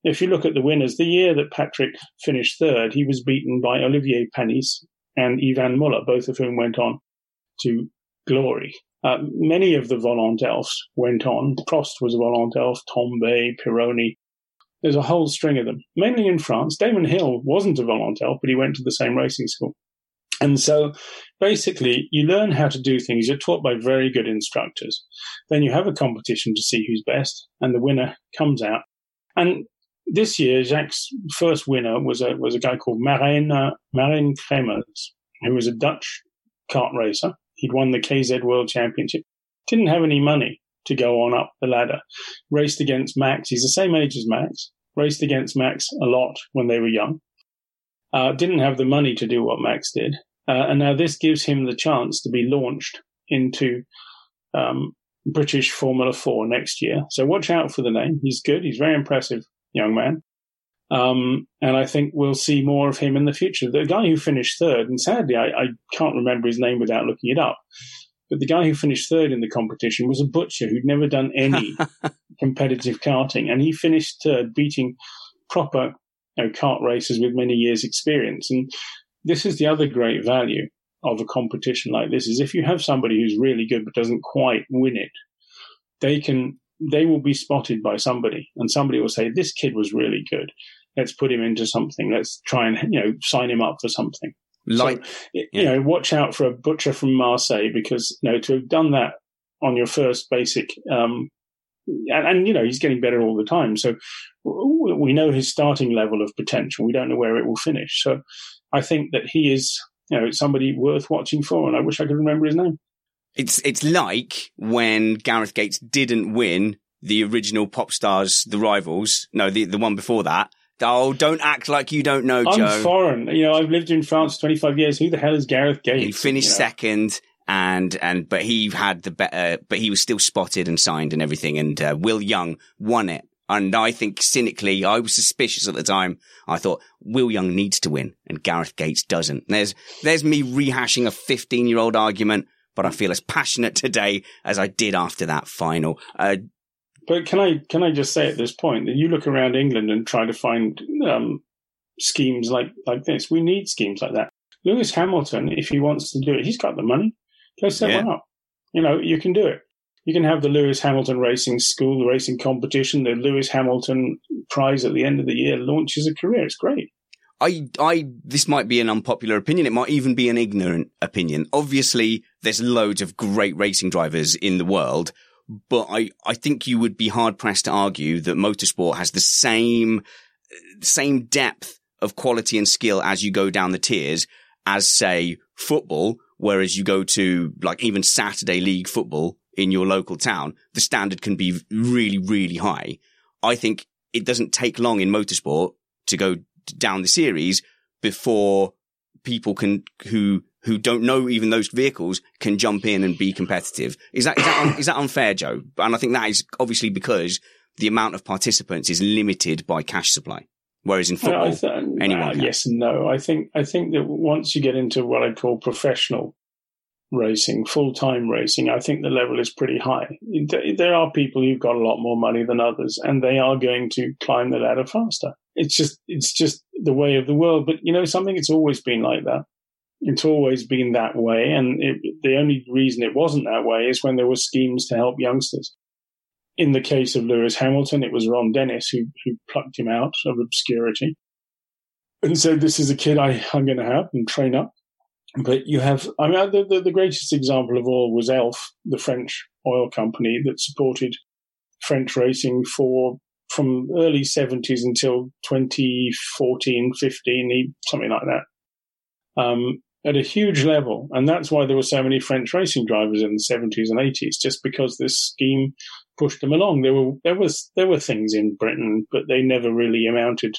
if you look at the winners, the year that Patrick finished third, he was beaten by Olivier Panis and Yvan Muller, both of whom went on to glory. Uh, many of the Volant Elfs went on. Prost was a Volant Elf, Tambay, Pironi. There's a whole string of them, mainly in France. Damon Hill wasn't a Volant Elf, but he went to the same racing school. And so basically, you learn how to do things. You're taught by very good instructors. Then you have a competition to see who's best, and the winner comes out. And this year, Jacques' first winner was a was a guy called Marin uh, Marijn Kremers, who was a Dutch kart racer. He'd won the KZ World Championship. Didn't have any money to go on up the ladder. Raced against Max. He's the same age as Max. Raced against Max a lot when they were young. Uh, didn't have the money to do what Max did. Uh, and now this gives him the chance to be launched into um, British Formula 4 next year. So watch out for the name. He's good. He's very impressive young man. Um, and I think we'll see more of him in the future. The guy who finished third, and sadly, I, I can't remember his name without looking it up, but the guy who finished third in the competition was a butcher who'd never done any competitive karting. And he finished third, beating proper you know, kart racers with many years' experience. And this is the other great value of a competition like this is if you have somebody who's really good but doesn't quite win it, they can they will be spotted by somebody and somebody will say, This kid was really good. Let's put him into something. Let's try and, you know, sign him up for something. Like, so, you know, watch out for a butcher from Marseille because, you know, to have done that on your first basic, um, and, and, you know, he's getting better all the time. So we know his starting level of potential. We don't know where it will finish. So I think that he is, you know, somebody worth watching for. And I wish I could remember his name. It's it's like when Gareth Gates didn't win the original Pop Stars, the rivals. No, the the one before that. Oh, don't act like you don't know, I'm Joe. foreign. You know, I've lived in France 25 years. Who the hell is Gareth Gates? He finished you know? second and and but he had the better but he was still spotted and signed and everything and uh, Will Young won it and I think cynically I was suspicious at the time I thought Will Young needs to win and Gareth Gates doesn't there's there's me rehashing a 15 year old argument but I feel as passionate today as I did after that final. Uh, but can I can I just say at this point that you look around England and try to find um, schemes like like this? We need schemes like that. Lewis Hamilton, if he wants to do it, he's got the money. Go set yeah. one up. You know, you can do it. You can have the Lewis Hamilton Racing School, the racing competition, the Lewis Hamilton Prize at the end of the year launches a career. It's great. I, I, this might be an unpopular opinion. It might even be an ignorant opinion. Obviously, there's loads of great racing drivers in the world, but I, I think you would be hard pressed to argue that motorsport has the same, same depth of quality and skill as you go down the tiers as say football. Whereas you go to like even Saturday league football in your local town, the standard can be really, really high. I think it doesn't take long in motorsport to go down the series before people can who who don't know even those vehicles can jump in and be competitive. Is that is that, un, is that unfair, Joe? And I think that is obviously because the amount of participants is limited by cash supply. Whereas in football, th- anyone uh, yes and no. I think I think that once you get into what I call professional racing, full time racing, I think the level is pretty high. There are people who've got a lot more money than others, and they are going to climb the ladder faster. It's just it's just the way of the world. But you know something, it's always been like that. It's always been that way, and it, the only reason it wasn't that way is when there were schemes to help youngsters. In the case of Lewis Hamilton, it was Ron Dennis who who plucked him out of obscurity and said, "This is a kid I, I'm going to have and train up." But you have, I mean, the, the, the greatest example of all was Elf, the French oil company that supported French racing for from early 70s until 2014, 15, something like that, um, at a huge level. And that's why there were so many French racing drivers in the 70s and 80s, just because this scheme pushed them along. There were, there was, there were things in Britain, but they never really amounted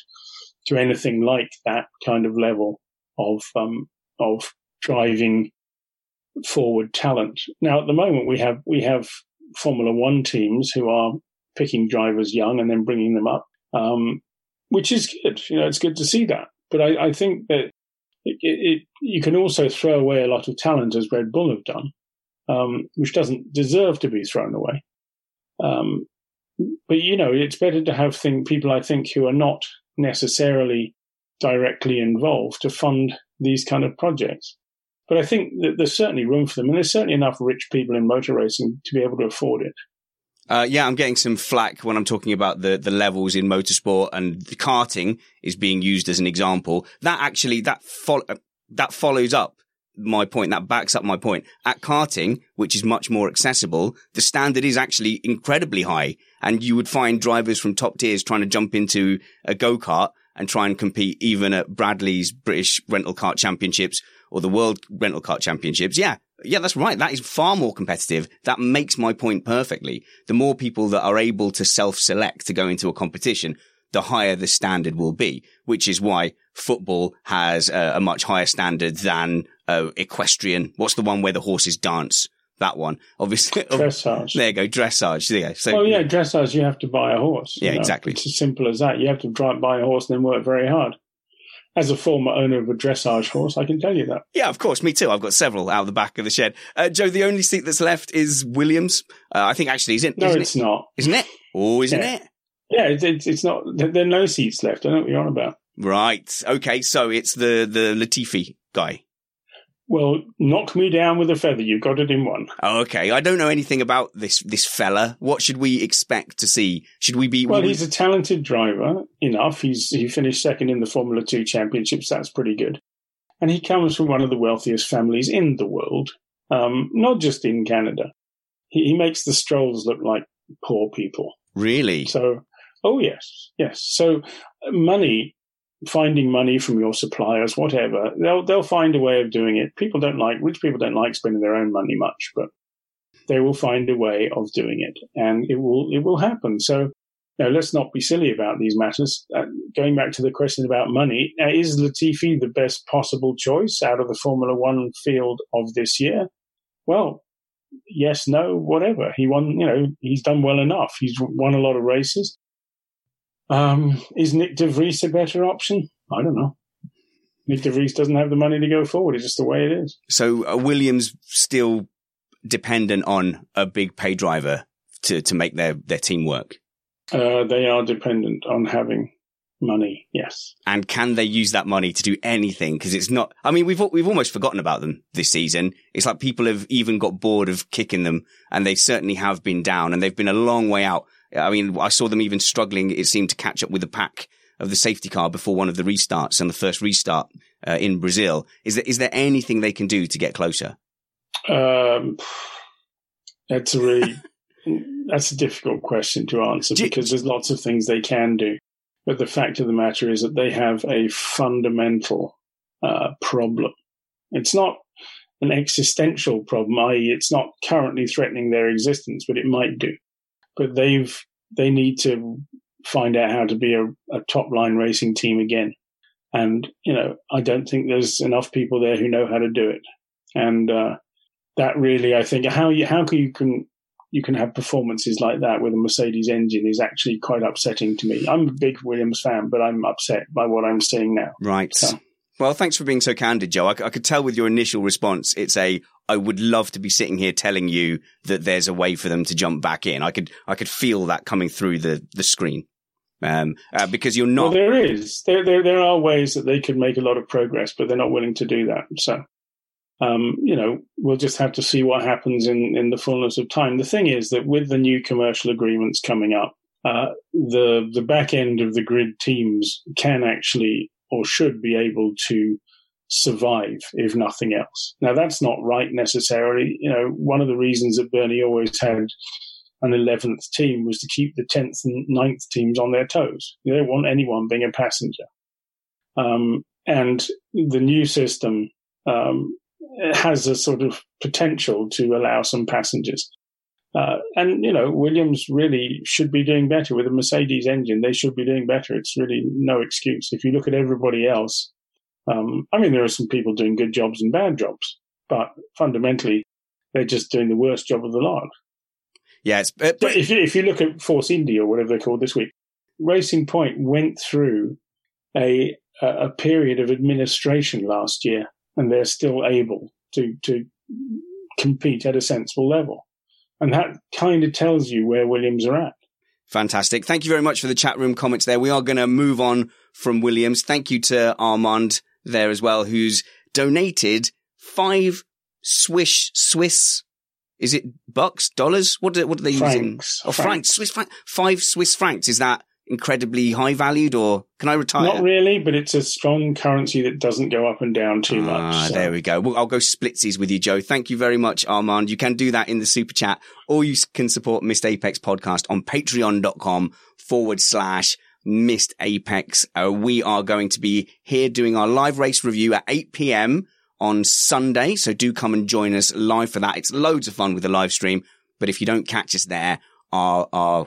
to anything like that kind of level of, um, of driving forward talent. Now, at the moment, we have we have Formula One teams who are picking drivers young and then bringing them up, um, which is good. You know, it's good to see that. But I, I think that it, it, you can also throw away a lot of talent, as Red Bull have done, um, which doesn't deserve to be thrown away. Um, but you know, it's better to have people, I think, who are not necessarily directly involved to fund these kind of projects. But I think that there's certainly room for them, and there's certainly enough rich people in motor racing to be able to afford it. Uh, yeah, I'm getting some flack when I'm talking about the, the levels in motorsport and the karting is being used as an example. That actually, that, fo- that follows up my point. That backs up my point. At karting, which is much more accessible, the standard is actually incredibly high. And you would find drivers from top tiers trying to jump into a go-kart and try and compete even at Bradley's British rental kart championships or the world rental kart championships. Yeah. Yeah, that's right. That is far more competitive. That makes my point perfectly. The more people that are able to self-select to go into a competition, the higher the standard will be, which is why football has a, a much higher standard than uh, equestrian. What's the one where the horses dance? That one, obviously. Dressage. There you go, dressage. There you go. So, Oh yeah, dressage. You have to buy a horse. Yeah, know. exactly. It's as simple as that. You have to drive, buy a horse and then work very hard. As a former owner of a dressage horse, I can tell you that. Yeah, of course. Me too. I've got several out of the back of the shed. Uh, Joe, the only seat that's left is Williams. Uh, I think actually, isn't, No, isn't it's it? not. Isn't it? Oh, isn't Yeah. it? Yeah, it's, it's, not. There there are no seats left. I know what you're on about. Right. Okay. So it's the, the Latifi guy. Well, knock me down with a feather. You've got it in one. Oh, okay. I don't know anything about this, this fella. What should we expect to see? Should we be, Well, he's a talented driver enough. He's he finished second in the Formula Two championships. That's pretty good. And he comes from one of the wealthiest families in the world, um, not just in Canada. He, he makes the Strolls look like poor people. really? So, oh yes, yes. So, money, finding money from your suppliers, whatever, they'll they'll find a way of doing it. People don't like rich people don't like spending their own money much, but they will find a way of doing it, and it will it will happen. So. Now, let's not be silly about these matters. Uh, going back to the question about money, uh, is Latifi the best possible choice out of the Formula One field of this year? Well, yes, no, whatever. He won, you know, he's done well enough. He's won a lot of races. Um, is Nyck De Vries a better option? I don't know. Nyck De Vries doesn't have the money to go forward. It's just the way it is. So are Williams still dependent on a big pay driver to, to make their, their team work? Uh, they are dependent on having money. Yes. And can they use that money to do anything? Because it's not. I mean, we've we've almost forgotten about them this season. It's like people have even got bored of kicking them, and they certainly have been down, and they've been a long way out. I mean, I saw them even struggling. It seemed to catch up with the pack of the safety car before one of the restarts and the first restart uh, in Brazil. Is there is there anything they can do to get closer? Um, that's a really that's a difficult question to answer Do you- because there's lots of things they can do, but the fact of the matter is that they have a fundamental uh, problem. It's not an existential problem, i.e., it's not currently threatening their existence, but it might do. But they've they need to find out how to be a, a top line racing team again. And you know, I don't think there's enough people there who know how to do it. And uh, that really, I think, how you how can you can you can have performances like that with a Mercedes engine is actually quite upsetting to me. I'm a big Williams fan, but I'm upset by what I'm seeing now. Right. So- Well, thanks for being so candid, Joe. I could tell with your initial response, it's a, I would love to be sitting here telling you that there's a way for them to jump back in. I could, I could feel that coming through the, the screen. Um, uh, because you're Well, not, there is there, there there are ways that they could make a lot of progress, but they're not willing to do that. So, um, you know, we'll just have to see what happens in in the fullness of time. The thing is that with the new commercial agreements coming up, uh, the the back end of the grid teams can actually or should be able to survive if nothing else. Now that's not right necessarily. You know, one of the reasons that Bernie always had an 11th team was to keep the 10th and 9th teams on their toes. You don't want anyone being a passenger. Um, and the new system um, has a sort of potential to allow some passengers. Uh, and, you know, Williams really should be doing better with a Mercedes engine. They should be doing better. It's really no excuse. If you look at everybody else, um, I mean, there are some people doing good jobs and bad jobs, but fundamentally, they're just doing the worst job of the lot. yeah, it's, uh, But if you, if you look at Force India or whatever they're called this week, Racing Point went through a a a period of administration last year, and they're still able to to compete at a sensible level, and that kind of tells you where Williams are at. Fantastic. Thank you very much for the chat room comments there. We are going to move on from Williams. Thank you to Armand there as well, who's donated five Swiss, Swiss, is it bucks, dollars? What do, what do they? Francs. Oh, francs, Swiss franc, five Swiss francs. Is that incredibly high valued, or can I retire? Not really, but it's a strong currency that doesn't go up and down too much. Ah, so- there we go. Well, I'll go splitsies with you, Joe. Thank you very much, Armand. You can do that in the super chat, or you can support Missed Apex podcast on patreon.com forward slash Missed Apex. Uh, we are going to be here doing our live race review at 8 p.m. on Sunday. So do come and join us live for that. It's loads of fun with the live stream. But if you don't catch us there, our, our,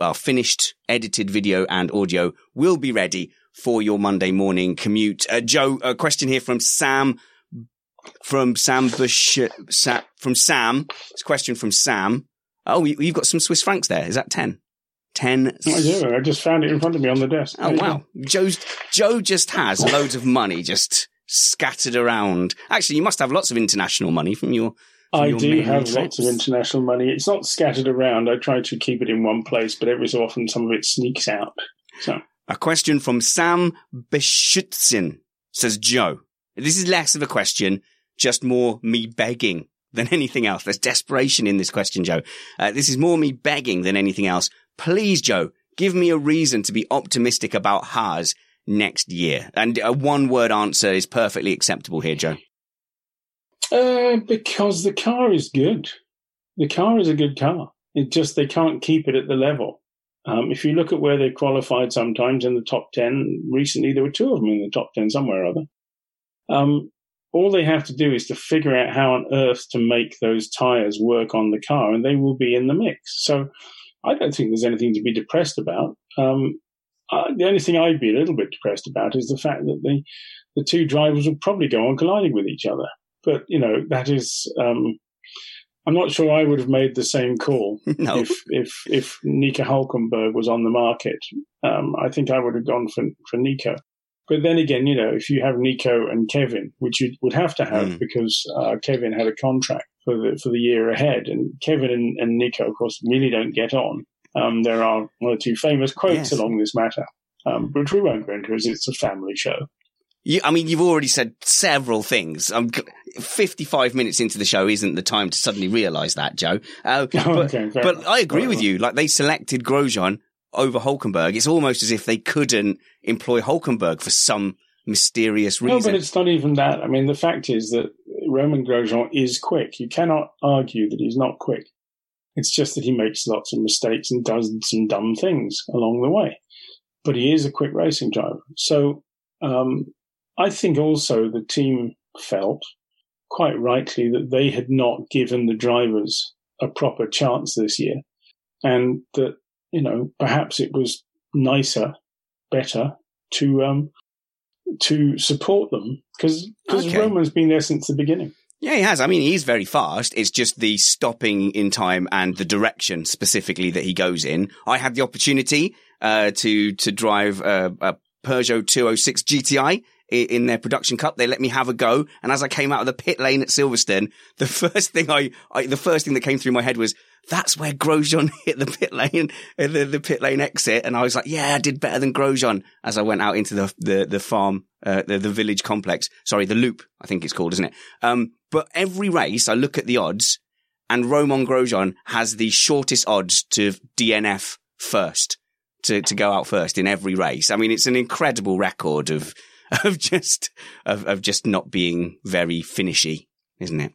our finished edited video and audio will be ready for your Monday morning commute. Uh, Joe, a question here from Sam, from Sam Bush, Sa- from Sam. It's a question from Sam. Oh, you, you've got some Swiss francs there. Is that 10? 10. I. I just found it in front of me on the desk. Oh, wow. Joe's, Joe just has loads of money just scattered around. Actually, you must have lots of international money from your, I do have trips. lots of international money. It's not scattered around. I try to keep it in one place, but every so often some of it sneaks out. So A question from Sam Beschutzin says, Joe, this is less of a question, just more me begging than anything else. There's desperation in this question, Joe. Uh, this is more me begging than anything else. Please, Joe, give me a reason to be optimistic about Haas next year. And a one word answer is perfectly acceptable here, Joe. Uh, because the car is good. The car is a good car. It just they can't keep it at the level. Um, if you look at where they qualified, sometimes in the top ten. Recently, there were two of them in the top ten somewhere or other. Um, all they have to do is to figure out how on earth to make those tires work on the car, and they will be in the mix. So, I don't think there's anything to be depressed about. Um, the only thing I'd be a little bit depressed about is the fact that the the two drivers will probably go on colliding with each other but you know that is um, I'm not sure I would have made the same call No. if if if Nico Hulkenberg was on the market. Um, I think I would have gone for for Nico. But then again, you know, if you have Nico and Kevin, which you would have to have Mm. because uh, Kevin had a contract for the for the year ahead, and Kevin and, and Nico, of course, really don't get on. Um, there are one or two famous quotes Yes. along this matter, um, which we won't go into as it's a family show. You, I mean, you've already said several things. I'm 55 minutes into the show isn't the time to suddenly realize that, Joe. Uh, but, Okay, but. I agree with you. Like they selected Grosjean over Hulkenberg. It's almost as if they couldn't employ Hulkenberg for some mysterious No, reason. but it's not even that. I mean, the fact is that Romain Grosjean is quick. You cannot argue that he's not quick. It's just that he makes lots of mistakes and does some dumb things along the way. But he is a quick racing driver. So um, I think also the team felt quite rightly that they had not given the drivers a proper chance this year. And that, you know, perhaps it was nicer, better to um, to support them because Okay. Romain's been there since the beginning. Yeah, he has. I mean, he's very fast. It's just the stopping in time and the direction specifically that he goes in. I had the opportunity uh, to to drive a, a Peugeot 206 GTI in their production cup. They let me have a go, and as I came out of the pit lane at Silverstone, the first thing I, I the first thing that came through my head was. That's where Grosjean hit the pit lane, the, the pit lane exit. And I was like, yeah, I did better than Grosjean as I went out into the, the, the farm, uh, the, the village complex. Sorry, the loop, I think it's called, isn't it? Um, but every race, I look at the odds, and Romain Grosjean has the shortest odds to DNF first, to, to go out first in every race. I mean, it's an incredible record of, of just, of, of just not being very finishy, isn't it?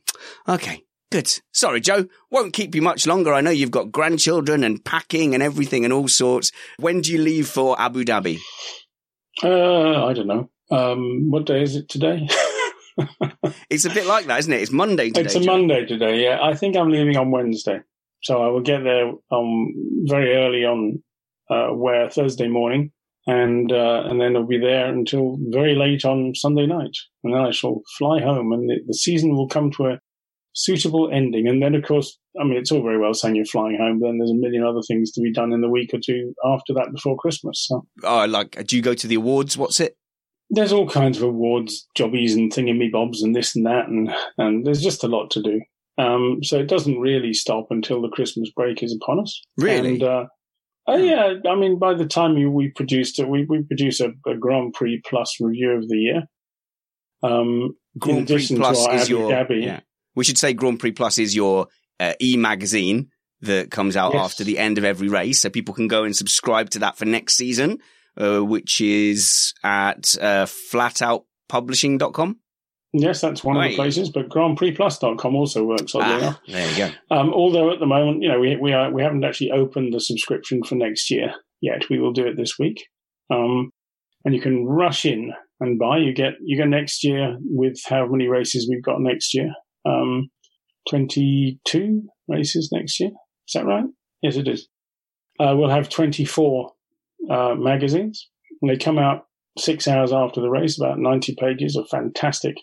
Okay. Good. Sorry, Joe. Won't keep you much longer. I know you've got grandchildren and packing and everything and all sorts. When do you leave for Abu Dhabi? Uh, I don't know. Um, what day is it today? It's a bit like that, isn't it? It's Monday today. it's a Joe. Monday today. Yeah, I think I'm leaving on Wednesday, so I will get there um, very early on, uh, where Thursday morning, and uh, and then I'll be there until very late on Sunday night, and then I shall fly home, and the, the season will come to a suitable ending. And then, of course, I mean, it's all very well saying you're flying home, but then there's a million other things to be done in the week or two after that before Christmas. So Oh, like, do you go to the awards? What's it? there's all kinds of awards, jobbies, and thingamybobs, and this and that, and and there's just a lot to do. Um, so it doesn't really stop until the Christmas break is upon us. Really? And, uh, oh yeah, I mean, by the time you, we produced it, we we produce a, a Grand Prix Plus review of the year. Um, in Grand Prix Plus to our is Abu your. Dhabi. Yeah. We should say Grand Prix Plus is your uh, e magazine that comes out Yes. after the end of every race. So people can go and subscribe to that for next season, uh, which is at uh, flatOutPublishing.com. Yes, that's one of the places, but GrandPrixPlus.com also works. Oddly enough. Ah, there you go. Um, although at the moment, you know, we we are we haven't actually opened the subscription for next year yet. We will do it this week, um, and you can rush in and buy. You get you get next year with how many races we've got next year? Um, Twenty two races next year. Is that right? Yes, it is. Uh, we'll have twenty four uh, magazines, and they come out six hours after the race. About ninety pages of fantastic,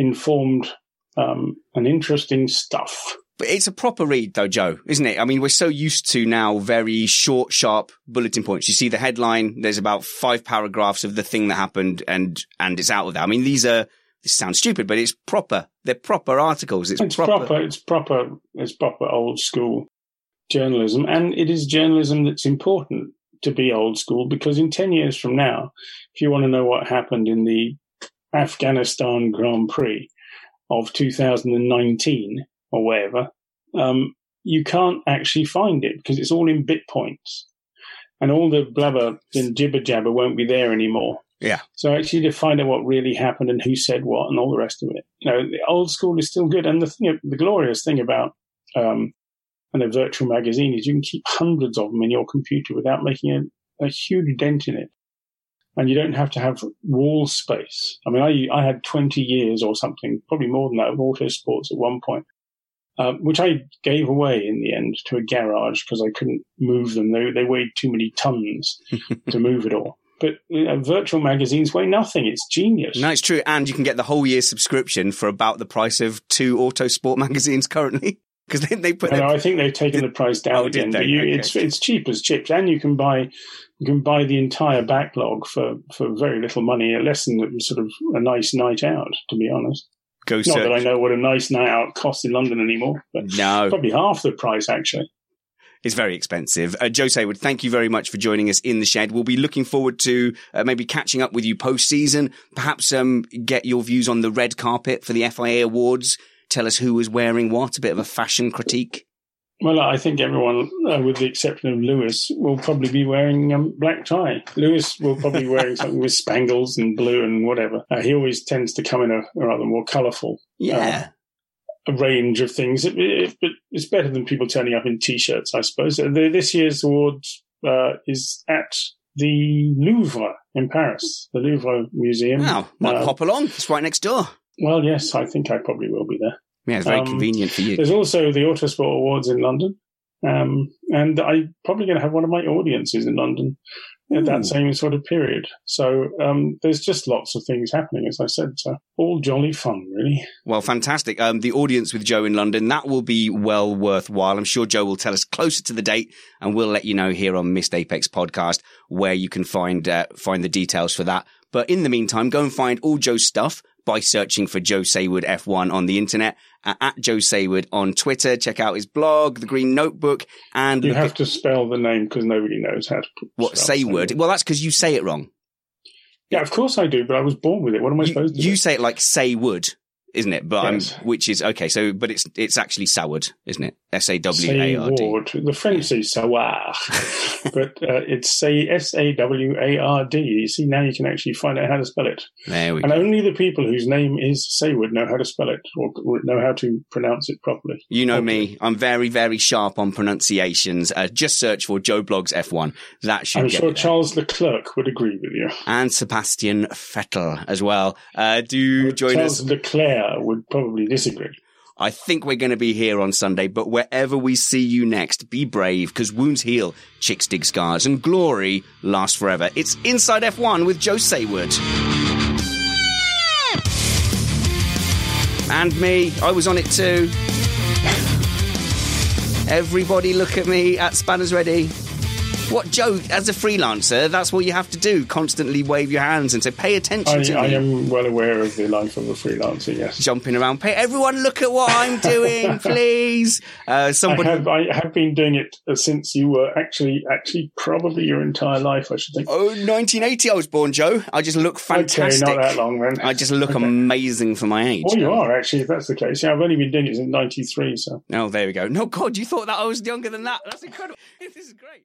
informed, um, and interesting stuff. But it's a proper read, though, Joe, isn't it? I mean, we're so used to now very short, sharp bulletin points. You see the headline. There's about five paragraphs of the thing that happened, and and it's out of that. I mean, these are. This sounds stupid, but it's proper. They're proper articles. It's, It's proper. It's proper. It's proper old school journalism, and it is journalism that's important to be old school because in ten years from now, if you want to know what happened in the Afghanistan Grand Prix of 2019 or whatever, um, you can't actually find it because it's all in bit points, and all the blabber and jibber jabber won't be there anymore. Yeah. So actually, to find out what really happened and who said what and all the rest of it, you know, the old school is still good. And the thing, the glorious thing about um, and a virtual magazine is you can keep hundreds of them in your computer without making a, a huge dent in it, and you don't have to have wall space. I mean, I I had twenty years or something, probably more than that, of Autosports at one point. Um, which I gave away in the end to a garage because I couldn't move them. They, they weighed too many tons to move it all. But you know, virtual magazines weigh nothing. It's genius. No, it's true. And you can get the whole year subscription for about the price of two Autosport magazines currently. Because they, they put No, I think they've taken the price down Oh, again. But you, Okay. it's it's cheap as chips, and you can buy you can buy the entire backlog for, for very little money, less than sort of a nice night out. To be honest, go not that I know what a nice night out costs in London anymore, but No, probably half the price actually. it's very expensive. Uh, Joe Saward, thank you very much for joining us in the shed. We'll be looking forward to uh, maybe catching up with you post season. Perhaps um, get your views on the red carpet for the FIA awards. Tell us who was wearing what. A bit of a fashion critique. Well, I think everyone, uh, with the exception of Lewis, will probably be wearing um, black tie. Lewis will probably be wearing something with spangles and blue and whatever. Uh, he always tends to come in a, a rather more colourful Yeah. a range of things. It, it, but it's better than people turning up in t-shirts, I suppose. Uh, The, this year's award uh, is at the Louvre in Paris, the Louvre Museum. Wow, might Uh, pop along. It's right next door. Well, yes, I think I probably will be there. Yeah, it's very um, convenient for you. There's also the Autosport Awards in London, um, and I'm probably going to have one of my audiences in London at Ooh. that same sort of period. So um, there's just lots of things happening, as I said. So all jolly fun, really. Well, fantastic. Um, the audience with Joe in London, that will be well worthwhile. I'm sure Joe will tell us closer to the date and we'll let you know here on Missed Apex podcast where you can find, uh, find the details for that. But in the meantime, go and find all Joe's stuff by searching for Joe Saward F1 on the internet, uh, at Joe Saward on Twitter. Check out his blog, The Green Notebook, and You have to spell the name because nobody knows how to put what spell Saywood. Well, that's because you say it wrong. Yeah, of course I do, but I was born with it. What am I You, supposed to you do? say it like Saywood, isn't it? But Yes. Which is okay. So, but it's it's actually Saward, isn't it? S A W A R D. The French say savoir, but uh, it's say S A W A R D. You see, now you can actually find out how to spell it. There we go. And go. only the people whose name is Saywood know how to spell it or or know how to pronounce it properly. You know me. I'm very, very sharp on pronunciations. Uh, just search for Joe Blogs F1. That should I'm get sure. Charles Leclerc would agree with you. and Sebastian Vettel as well. Uh, do join Charles us. Charles Leclerc would probably disagree. I think we're going to be here on Sunday, but wherever we see you next, be brave because wounds heal, chicks dig scars, and glory lasts forever. It's Inside F1 with Joe Saward. And me, I was on it too. Everybody look at me at Spanners Ready. What Joe, as a freelancer, that's what you have to do. Constantly wave your hands and say, "Pay attention I, to I me." am well aware of the life of a freelancer. Yes, Jumping around, pay everyone. Look at what I'm doing, please. Uh, somebody. I have, I have been doing it uh, since you were actually, actually, probably your entire life. I should think. Oh, 1980 I was born, Joe. I just look fantastic. Okay, not that long then. I just look Okay. amazing for my age. Well, you are actually, if that's the case. Yeah, I've only been doing it since '93. So Oh, there we go. No, God, you thought that I was younger than that. That's incredible. This is great.